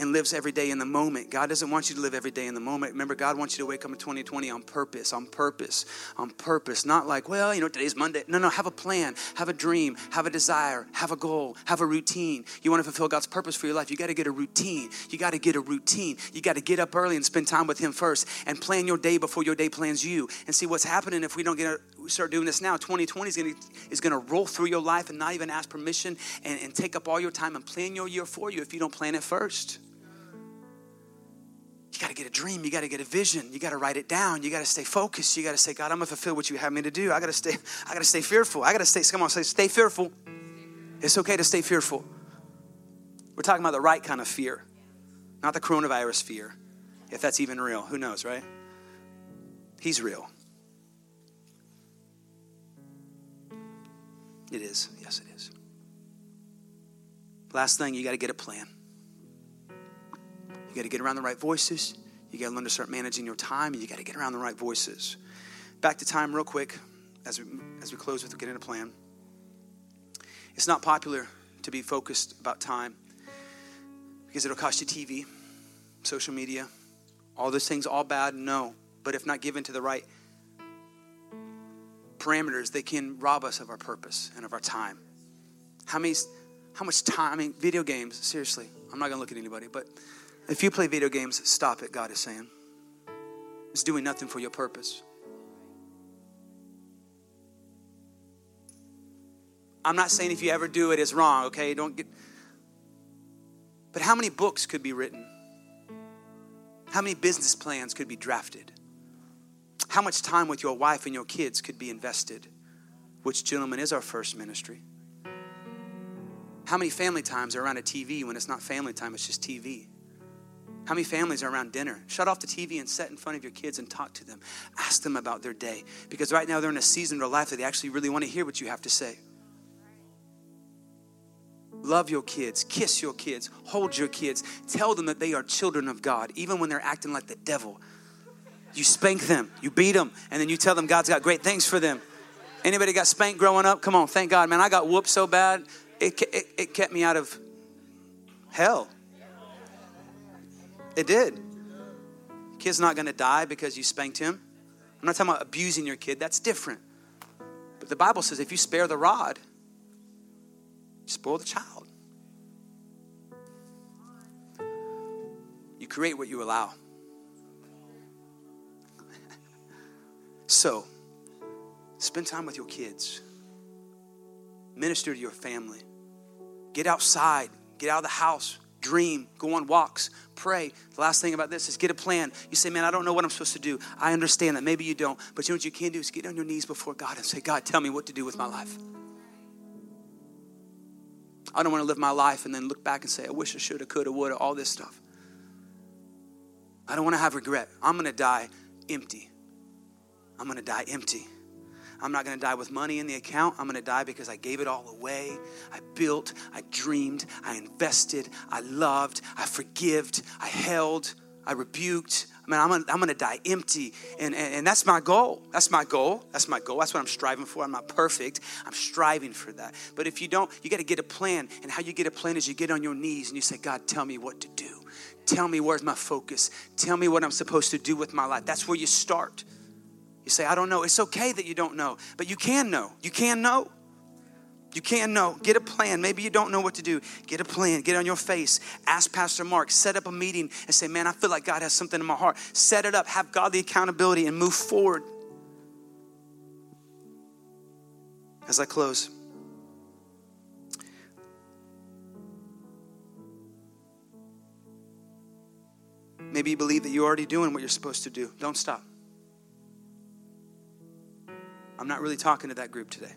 and lives every day in the moment. God doesn't want you to live every day in the moment. Remember, God wants you to wake up in 2020 on purpose, on purpose, on purpose. Not like, well, you know, today's Monday. No, no, have a plan, have a dream, have a desire, have a goal, have a routine. You want to fulfill God's purpose for your life, you got to get a routine. You got to get a routine. You got to get up early and spend time with Him first and plan your day before your day plans you. And see what's happening if we don't get a, start doing this now. 2020 is going is to roll through your life and not even ask permission and, and take up all your time and plan your year for you if you don't plan it first. You got to get a dream. You got to get a vision. You got to write it down. You got to stay focused. You got to say, God, I'm gonna fulfill what you have me to do. I got to stay. I got to stay fearful. I got to stay. Come on, say, stay fearful. It's okay to stay fearful. We're talking about the right kind of fear, not the coronavirus fear, if that's even real. Who knows, right? He's real. It is. Yes, it is. Last thing, you got to get a plan. You got to get around the right voices. You got to learn to start managing your time, and you got to get around the right voices. Back to time, real quick, as we as we close with getting a plan. It's not popular to be focused about time because it'll cost you TV, social media, All those things, all bad? No. But if not given to the right parameters, they can rob us of our purpose and of our time. How many, how much time? I mean, video games, seriously. I'm not to look at anybody, but if you play video games, stop it, God is saying. It's doing nothing for your purpose. I'm not saying if you ever do it, it's wrong, okay? Don't get. But how many books could be written? How many business plans could be drafted? How much time with your wife and your kids could be invested? Which, gentlemen, is our first ministry. How many family times are around a TV when it's not family time, it's just TV? How many families are around dinner? Shut off the TV and sit in front of your kids and talk to them. Ask them about their day. Because right now they're in a season of their life that they actually really want to hear what you have to say. Love your kids, kiss your kids, hold your kids, tell them that they are children of God, even when they're acting like the devil. You spank them, you beat them, and then you tell them God's got great things for them. Anybody got spanked growing up? Come on, thank God, man. I got whooped so bad, it, it, it kept me out of hell. It did. Kid's not gonna die because you spanked him. I'm not talking about abusing your kid, that's different. But the Bible says if you spare the rod, spoil the child. You create what you allow. So, spend time with your kids, minister to your family, get outside, get out of the house, dream, go on walks, pray. The last thing about this is get a plan. You say, Man, I don't know what I'm supposed to do. I understand that. Maybe you don't. But you know what you can do is get on your knees before God and say, God, tell me what to do with my life. I don't want to live my life and then look back and say, I wish I should have, could have, would have, all this stuff. I don't want to have regret. I'm going to die empty. I'm going to die empty. I'm not going to die with money in the account. I'm going to die because I gave it all away. I built, I dreamed, I invested, I loved, I forgived, I held, I rebuked, I mean, I'm gonna, I'm gonna die empty. And, and, and that's my goal. That's my goal. That's my goal. That's what I'm striving for. I'm not perfect. I'm striving for that. But if you don't, you gotta get a plan. And how you get a plan is you get on your knees and you say, God, tell me what to do. Tell me where's my focus. Tell me what I'm supposed to do with my life. That's where you start. You say, I don't know. It's okay that you don't know, but you can know. You can know. You can know. Get a plan. Maybe you don't know what to do. Get a plan. Get on your face. Ask Pastor Mark. Set up a meeting and say, Man, I feel like God has something in my heart. Set it up. Have godly accountability and move forward. As I close, maybe you believe that you're already doing what you're supposed to do. Don't stop. I'm not really talking to that group today.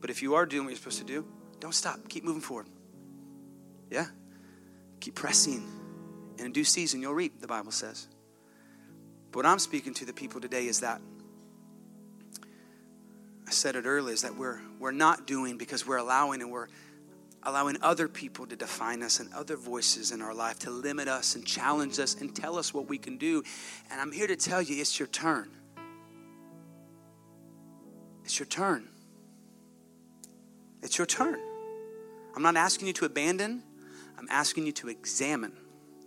But if you are doing what you're supposed to do, don't stop. Keep moving forward. Yeah? Keep pressing. And in due season, you'll reap, the Bible says. But what I'm speaking to the people today is that I said it earlier is that we're we're not doing because we're allowing and we're allowing other people to define us and other voices in our life to limit us and challenge us and tell us what we can do. And I'm here to tell you it's your turn. It's your turn. It's your turn. I'm not asking you to abandon, I'm asking you to examine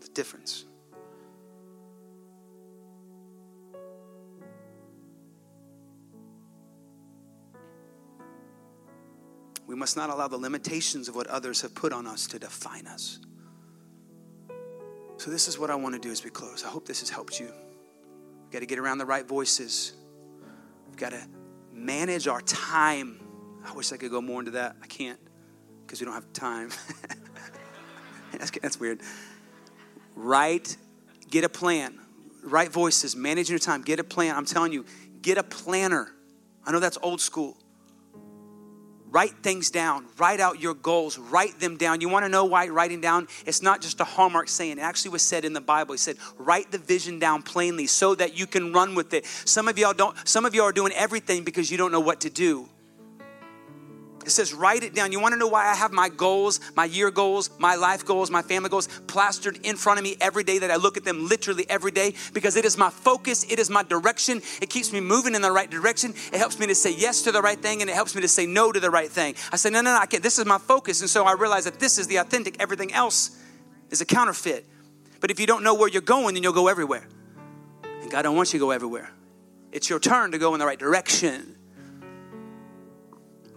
the difference. We must not allow the limitations of what others have put on us to define us. So, this is what I want to do as we close. I hope this has helped you. We've got to get around the right voices, we've got to manage our time I wish I could go more into that. I can't because we don't have time. that's, that's weird. Write, get a plan. Right voices, managing your time, get a plan. I'm telling you, get a planner. I know that's old school. Write things down. Write out your goals. Write them down. You want to know why writing down? It's not just a hallmark saying. It actually was said in the Bible. He said, "Write the vision down plainly so that you can run with it." Some of y'all don't. Some of y'all are doing everything because you don't know what to do. It says, write it down. You want to know why I have my goals, my year goals, my life goals, my family goals plastered in front of me every day that I look at them literally every day? Because it is my focus, it is my direction. It keeps me moving in the right direction. It helps me to say yes to the right thing and it helps me to say no to the right thing. I say, no, no, no, I can't. This is my focus. And so I realize that this is the authentic, everything else is a counterfeit. But if you don't know where you're going, then you'll go everywhere. And God don't want you to go everywhere. It's your turn to go in the right direction.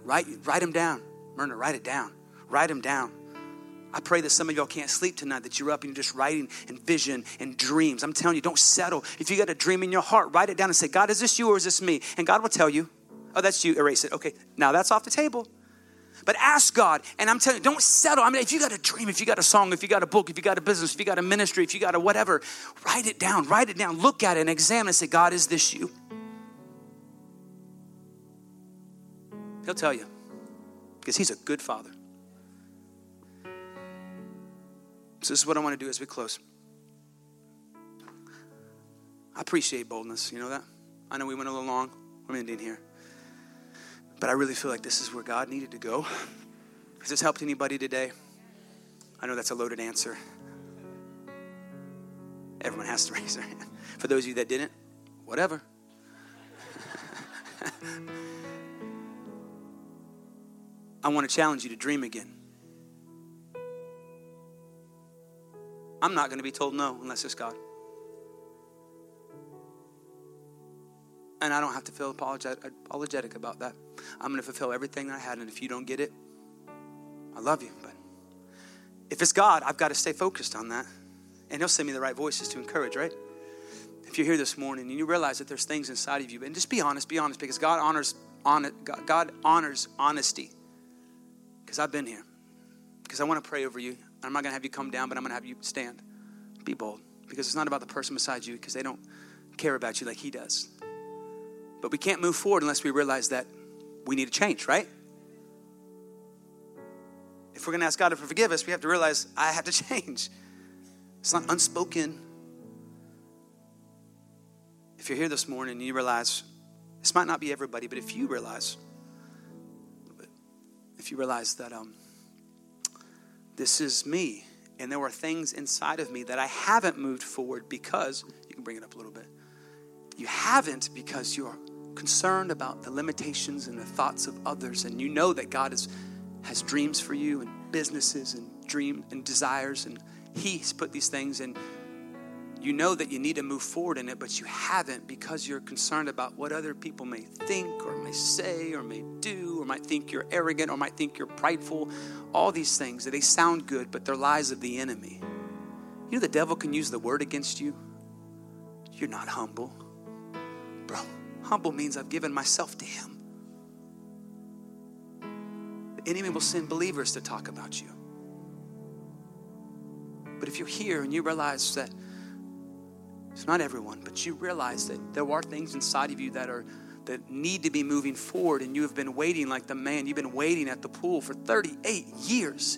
Write, write them down. Myrna, write it down. Write them down. I pray that some of y'all can't sleep tonight, that you're up and you're just writing and vision and dreams. I'm telling you, don't settle. If you got a dream in your heart, write it down and say, God, is this you or is this me? And God will tell you, oh, that's you, erase it. Okay, now that's off the table. But ask God, and I'm telling you, don't settle. I mean, if you got a dream, if you got a song, if you got a book, if you got a business, if you got a ministry, if you got a whatever, write it down, write it down, look at it and examine and say, God, is this you? He'll tell you because He's a good Father. So, this is what I want to do as we close. I appreciate boldness. You know that? I know we went a little long. I'm ending here. But I really feel like this is where God needed to go. Has this helped anybody today? I know that's a loaded answer. Everyone has to raise their hand. For those of you that didn't, whatever. I want to challenge you to dream again. I'm not going to be told no unless it's God. And I don't have to feel apologetic about that. I'm going to fulfill everything I had. And if you don't get it, I love you. But if it's God, I've got to stay focused on that. And He'll send me the right voices to encourage, right? If you're here this morning and you realize that there's things inside of you, and just be honest, be honest, because God honors, God honors honesty because I've been here. Because I want to pray over you. I'm not going to have you come down, but I'm going to have you stand. Be bold. Because it's not about the person beside you, because they don't care about you like He does. But we can't move forward unless we realize that we need to change, right? If we're going to ask God to forgive us, we have to realize I have to change. It's not unspoken. If you're here this morning and you realize, this might not be everybody, but if you realize, if you realize that um, this is me and there were things inside of me that I haven't moved forward because, you can bring it up a little bit. You haven't because you're concerned about the limitations and the thoughts of others, and you know that God is, has dreams for you and businesses and dreams and desires, and He's put these things in you know that you need to move forward in it, but you haven't because you're concerned about what other people may think or may say or may do or might think you're arrogant or might think you're prideful. All these things, they sound good, but they're lies of the enemy. You know, the devil can use the word against you. You're not humble. Bro, humble means I've given myself to him. The enemy will send believers to talk about you. But if you're here and you realize that it's not everyone, but you realize that there are things inside of you that are that need to be moving forward and you have been waiting like the man. You've been waiting at the pool for 38 years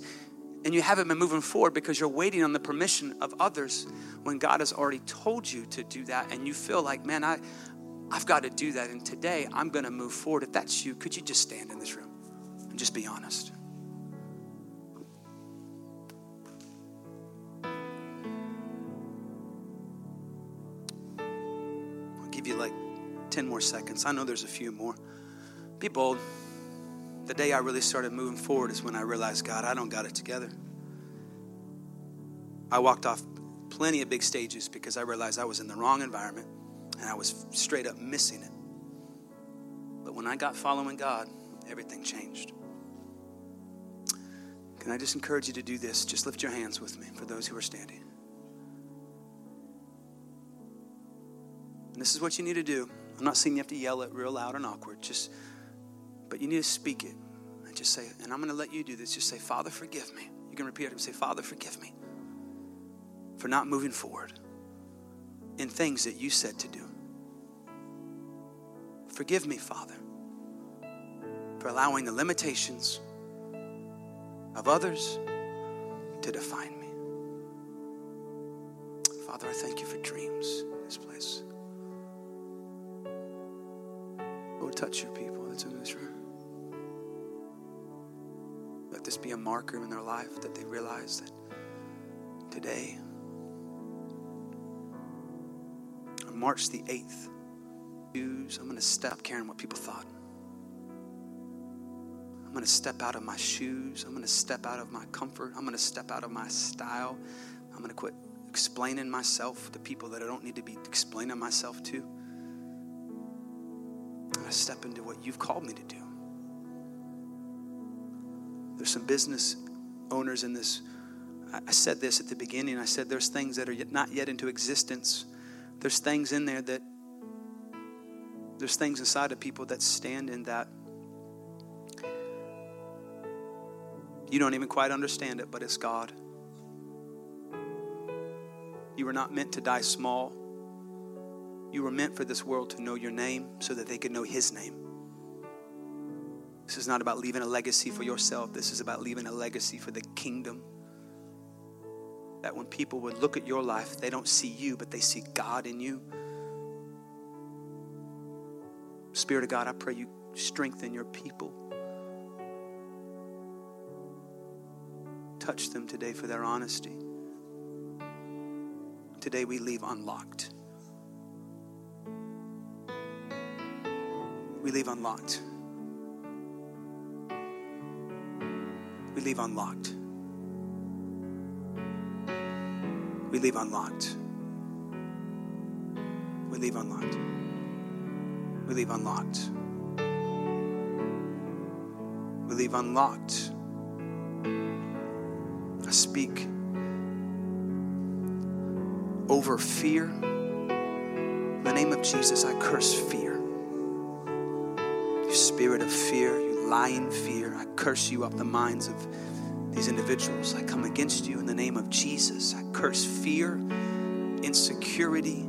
and you haven't been moving forward because you're waiting on the permission of others when God has already told you to do that and you feel like man I I've got to do that and today I'm going to move forward. If that's you could you just stand in this room and just be honest 10 more seconds. I know there's a few more. Be bold. The day I really started moving forward is when I realized, God, I don't got it together. I walked off plenty of big stages because I realized I was in the wrong environment and I was straight up missing it. But when I got following God, everything changed. Can I just encourage you to do this? Just lift your hands with me for those who are standing. And this is what you need to do. I'm not saying you have to yell it real loud and awkward, just but you need to speak it. And just say, and I'm gonna let you do this. Just say, Father, forgive me. You can repeat it and say, Father, forgive me for not moving forward in things that you said to do. Forgive me, Father, for allowing the limitations of others to define me. Father, I thank you for dreams in this place. Lord, touch your people that's in this room. Let this be a marker in their life that they realize that today, on March the 8th, I'm going to stop caring what people thought. I'm going to step out of my shoes. I'm going to step out of my comfort. I'm going to step out of my style. I'm going to quit explaining myself to people that I don't need to be explaining myself to. I step into what you've called me to do. There's some business owners in this. I said this at the beginning. I said there's things that are not yet into existence. There's things in there that, there's things inside of people that stand in that. You don't even quite understand it, but it's God. You were not meant to die small. You were meant for this world to know your name so that they could know His name. This is not about leaving a legacy for yourself, this is about leaving a legacy for the kingdom. That when people would look at your life, they don't see you, but they see God in you. Spirit of God, I pray you strengthen your people. Touch them today for their honesty. Today we leave unlocked. We leave unlocked. We leave unlocked. We leave unlocked. We leave unlocked. We leave unlocked. We leave unlocked. I speak over fear. In the name of Jesus, I curse fear. Spirit of fear, you lying fear, I curse you up the minds of these individuals. I come against you in the name of Jesus. I curse fear, insecurity.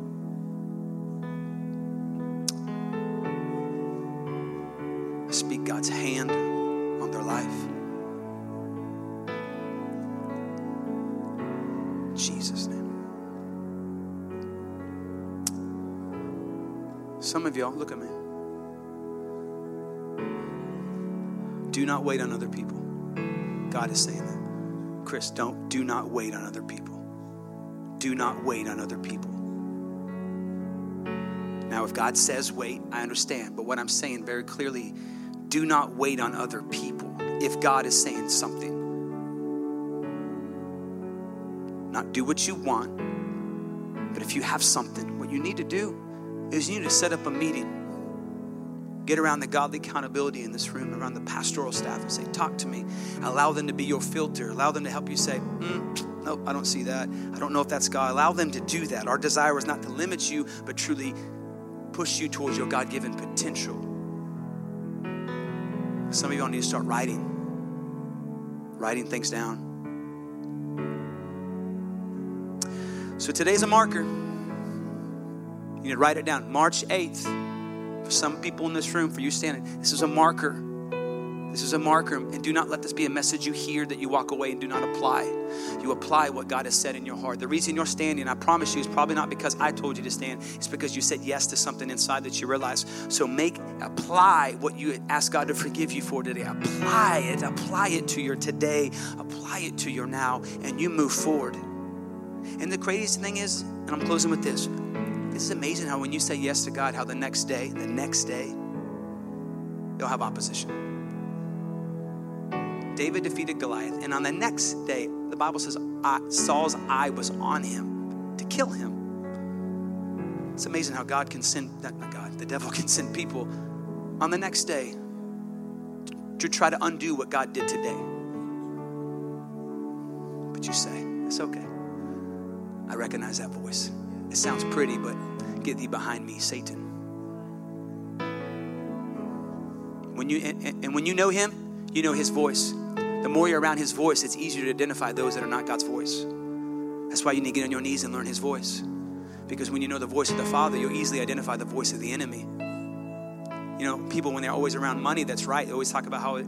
I speak God's hand on their life. Jesus' name. Some of y'all, look at me. Do not wait on other people. God is saying that. Chris, don't do not wait on other people. Do not wait on other people. Now, if God says wait, I understand. But what I'm saying very clearly, do not wait on other people if God is saying something. Not do what you want, but if you have something, what you need to do is you need to set up a meeting Get around the godly accountability in this room, around the pastoral staff, and say, Talk to me. Allow them to be your filter. Allow them to help you say, mm, Nope, I don't see that. I don't know if that's God. Allow them to do that. Our desire is not to limit you, but truly push you towards your God given potential. Some of y'all need to start writing, writing things down. So today's a marker. You need to write it down. March 8th. For some people in this room, for you standing, this is a marker. This is a marker. And do not let this be a message you hear that you walk away and do not apply. You apply what God has said in your heart. The reason you're standing, I promise you, is probably not because I told you to stand. It's because you said yes to something inside that you realize. So make, apply what you ask God to forgive you for today. Apply it. Apply it to your today. Apply it to your now. And you move forward. And the craziest thing is, and I'm closing with this it's amazing how when you say yes to God, how the next day, the next day, you'll have opposition. David defeated Goliath, and on the next day, the Bible says Saul's eye was on him to kill him. It's amazing how God can send, not God, the devil can send people on the next day to try to undo what God did today. But you say, it's okay. I recognize that voice. It sounds pretty, but get thee behind me, Satan. When you and, and when you know him, you know his voice. The more you're around his voice, it's easier to identify those that are not God's voice. That's why you need to get on your knees and learn his voice. Because when you know the voice of the Father, you'll easily identify the voice of the enemy. You know, people when they're always around money, that's right. They always talk about how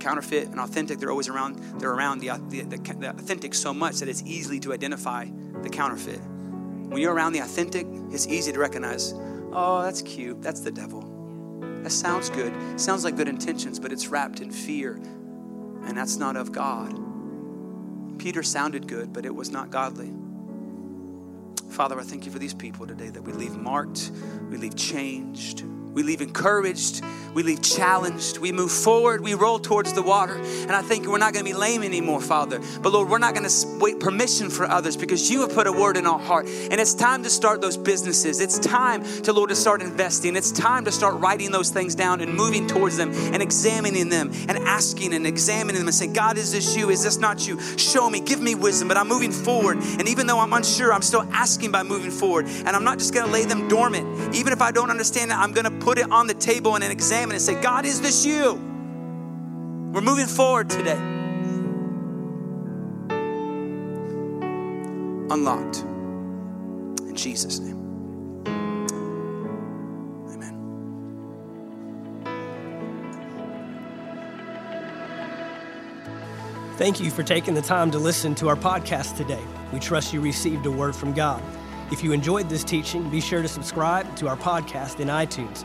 counterfeit and authentic. They're always around. They're around the, the, the, the authentic so much that it's easily to identify the counterfeit. When you're around the authentic, it's easy to recognize, oh, that's cute. That's the devil. That sounds good. Sounds like good intentions, but it's wrapped in fear, and that's not of God. Peter sounded good, but it was not godly. Father, I thank you for these people today that we leave marked, we leave changed, We leave encouraged. We leave challenged. We move forward. We roll towards the water. And I think we're not going to be lame anymore, Father. But Lord, we're not going to wait permission for others because you have put a word in our heart. And it's time to start those businesses. It's time to, Lord, to start investing. It's time to start writing those things down and moving towards them and examining them and asking and examining them and saying, God, is this you? Is this not you? Show me, give me wisdom. But I'm moving forward. And even though I'm unsure, I'm still asking by moving forward. And I'm not just going to lay them dormant. Even if I don't understand it, I'm going to put it on the table and examine and say, God, is this you? We're moving forward today. Unlocked. In Jesus' name. Amen.
Thank you for taking the time to listen to our podcast today. We trust you received a word from God. If you enjoyed this teaching, be sure to subscribe to our podcast in iTunes.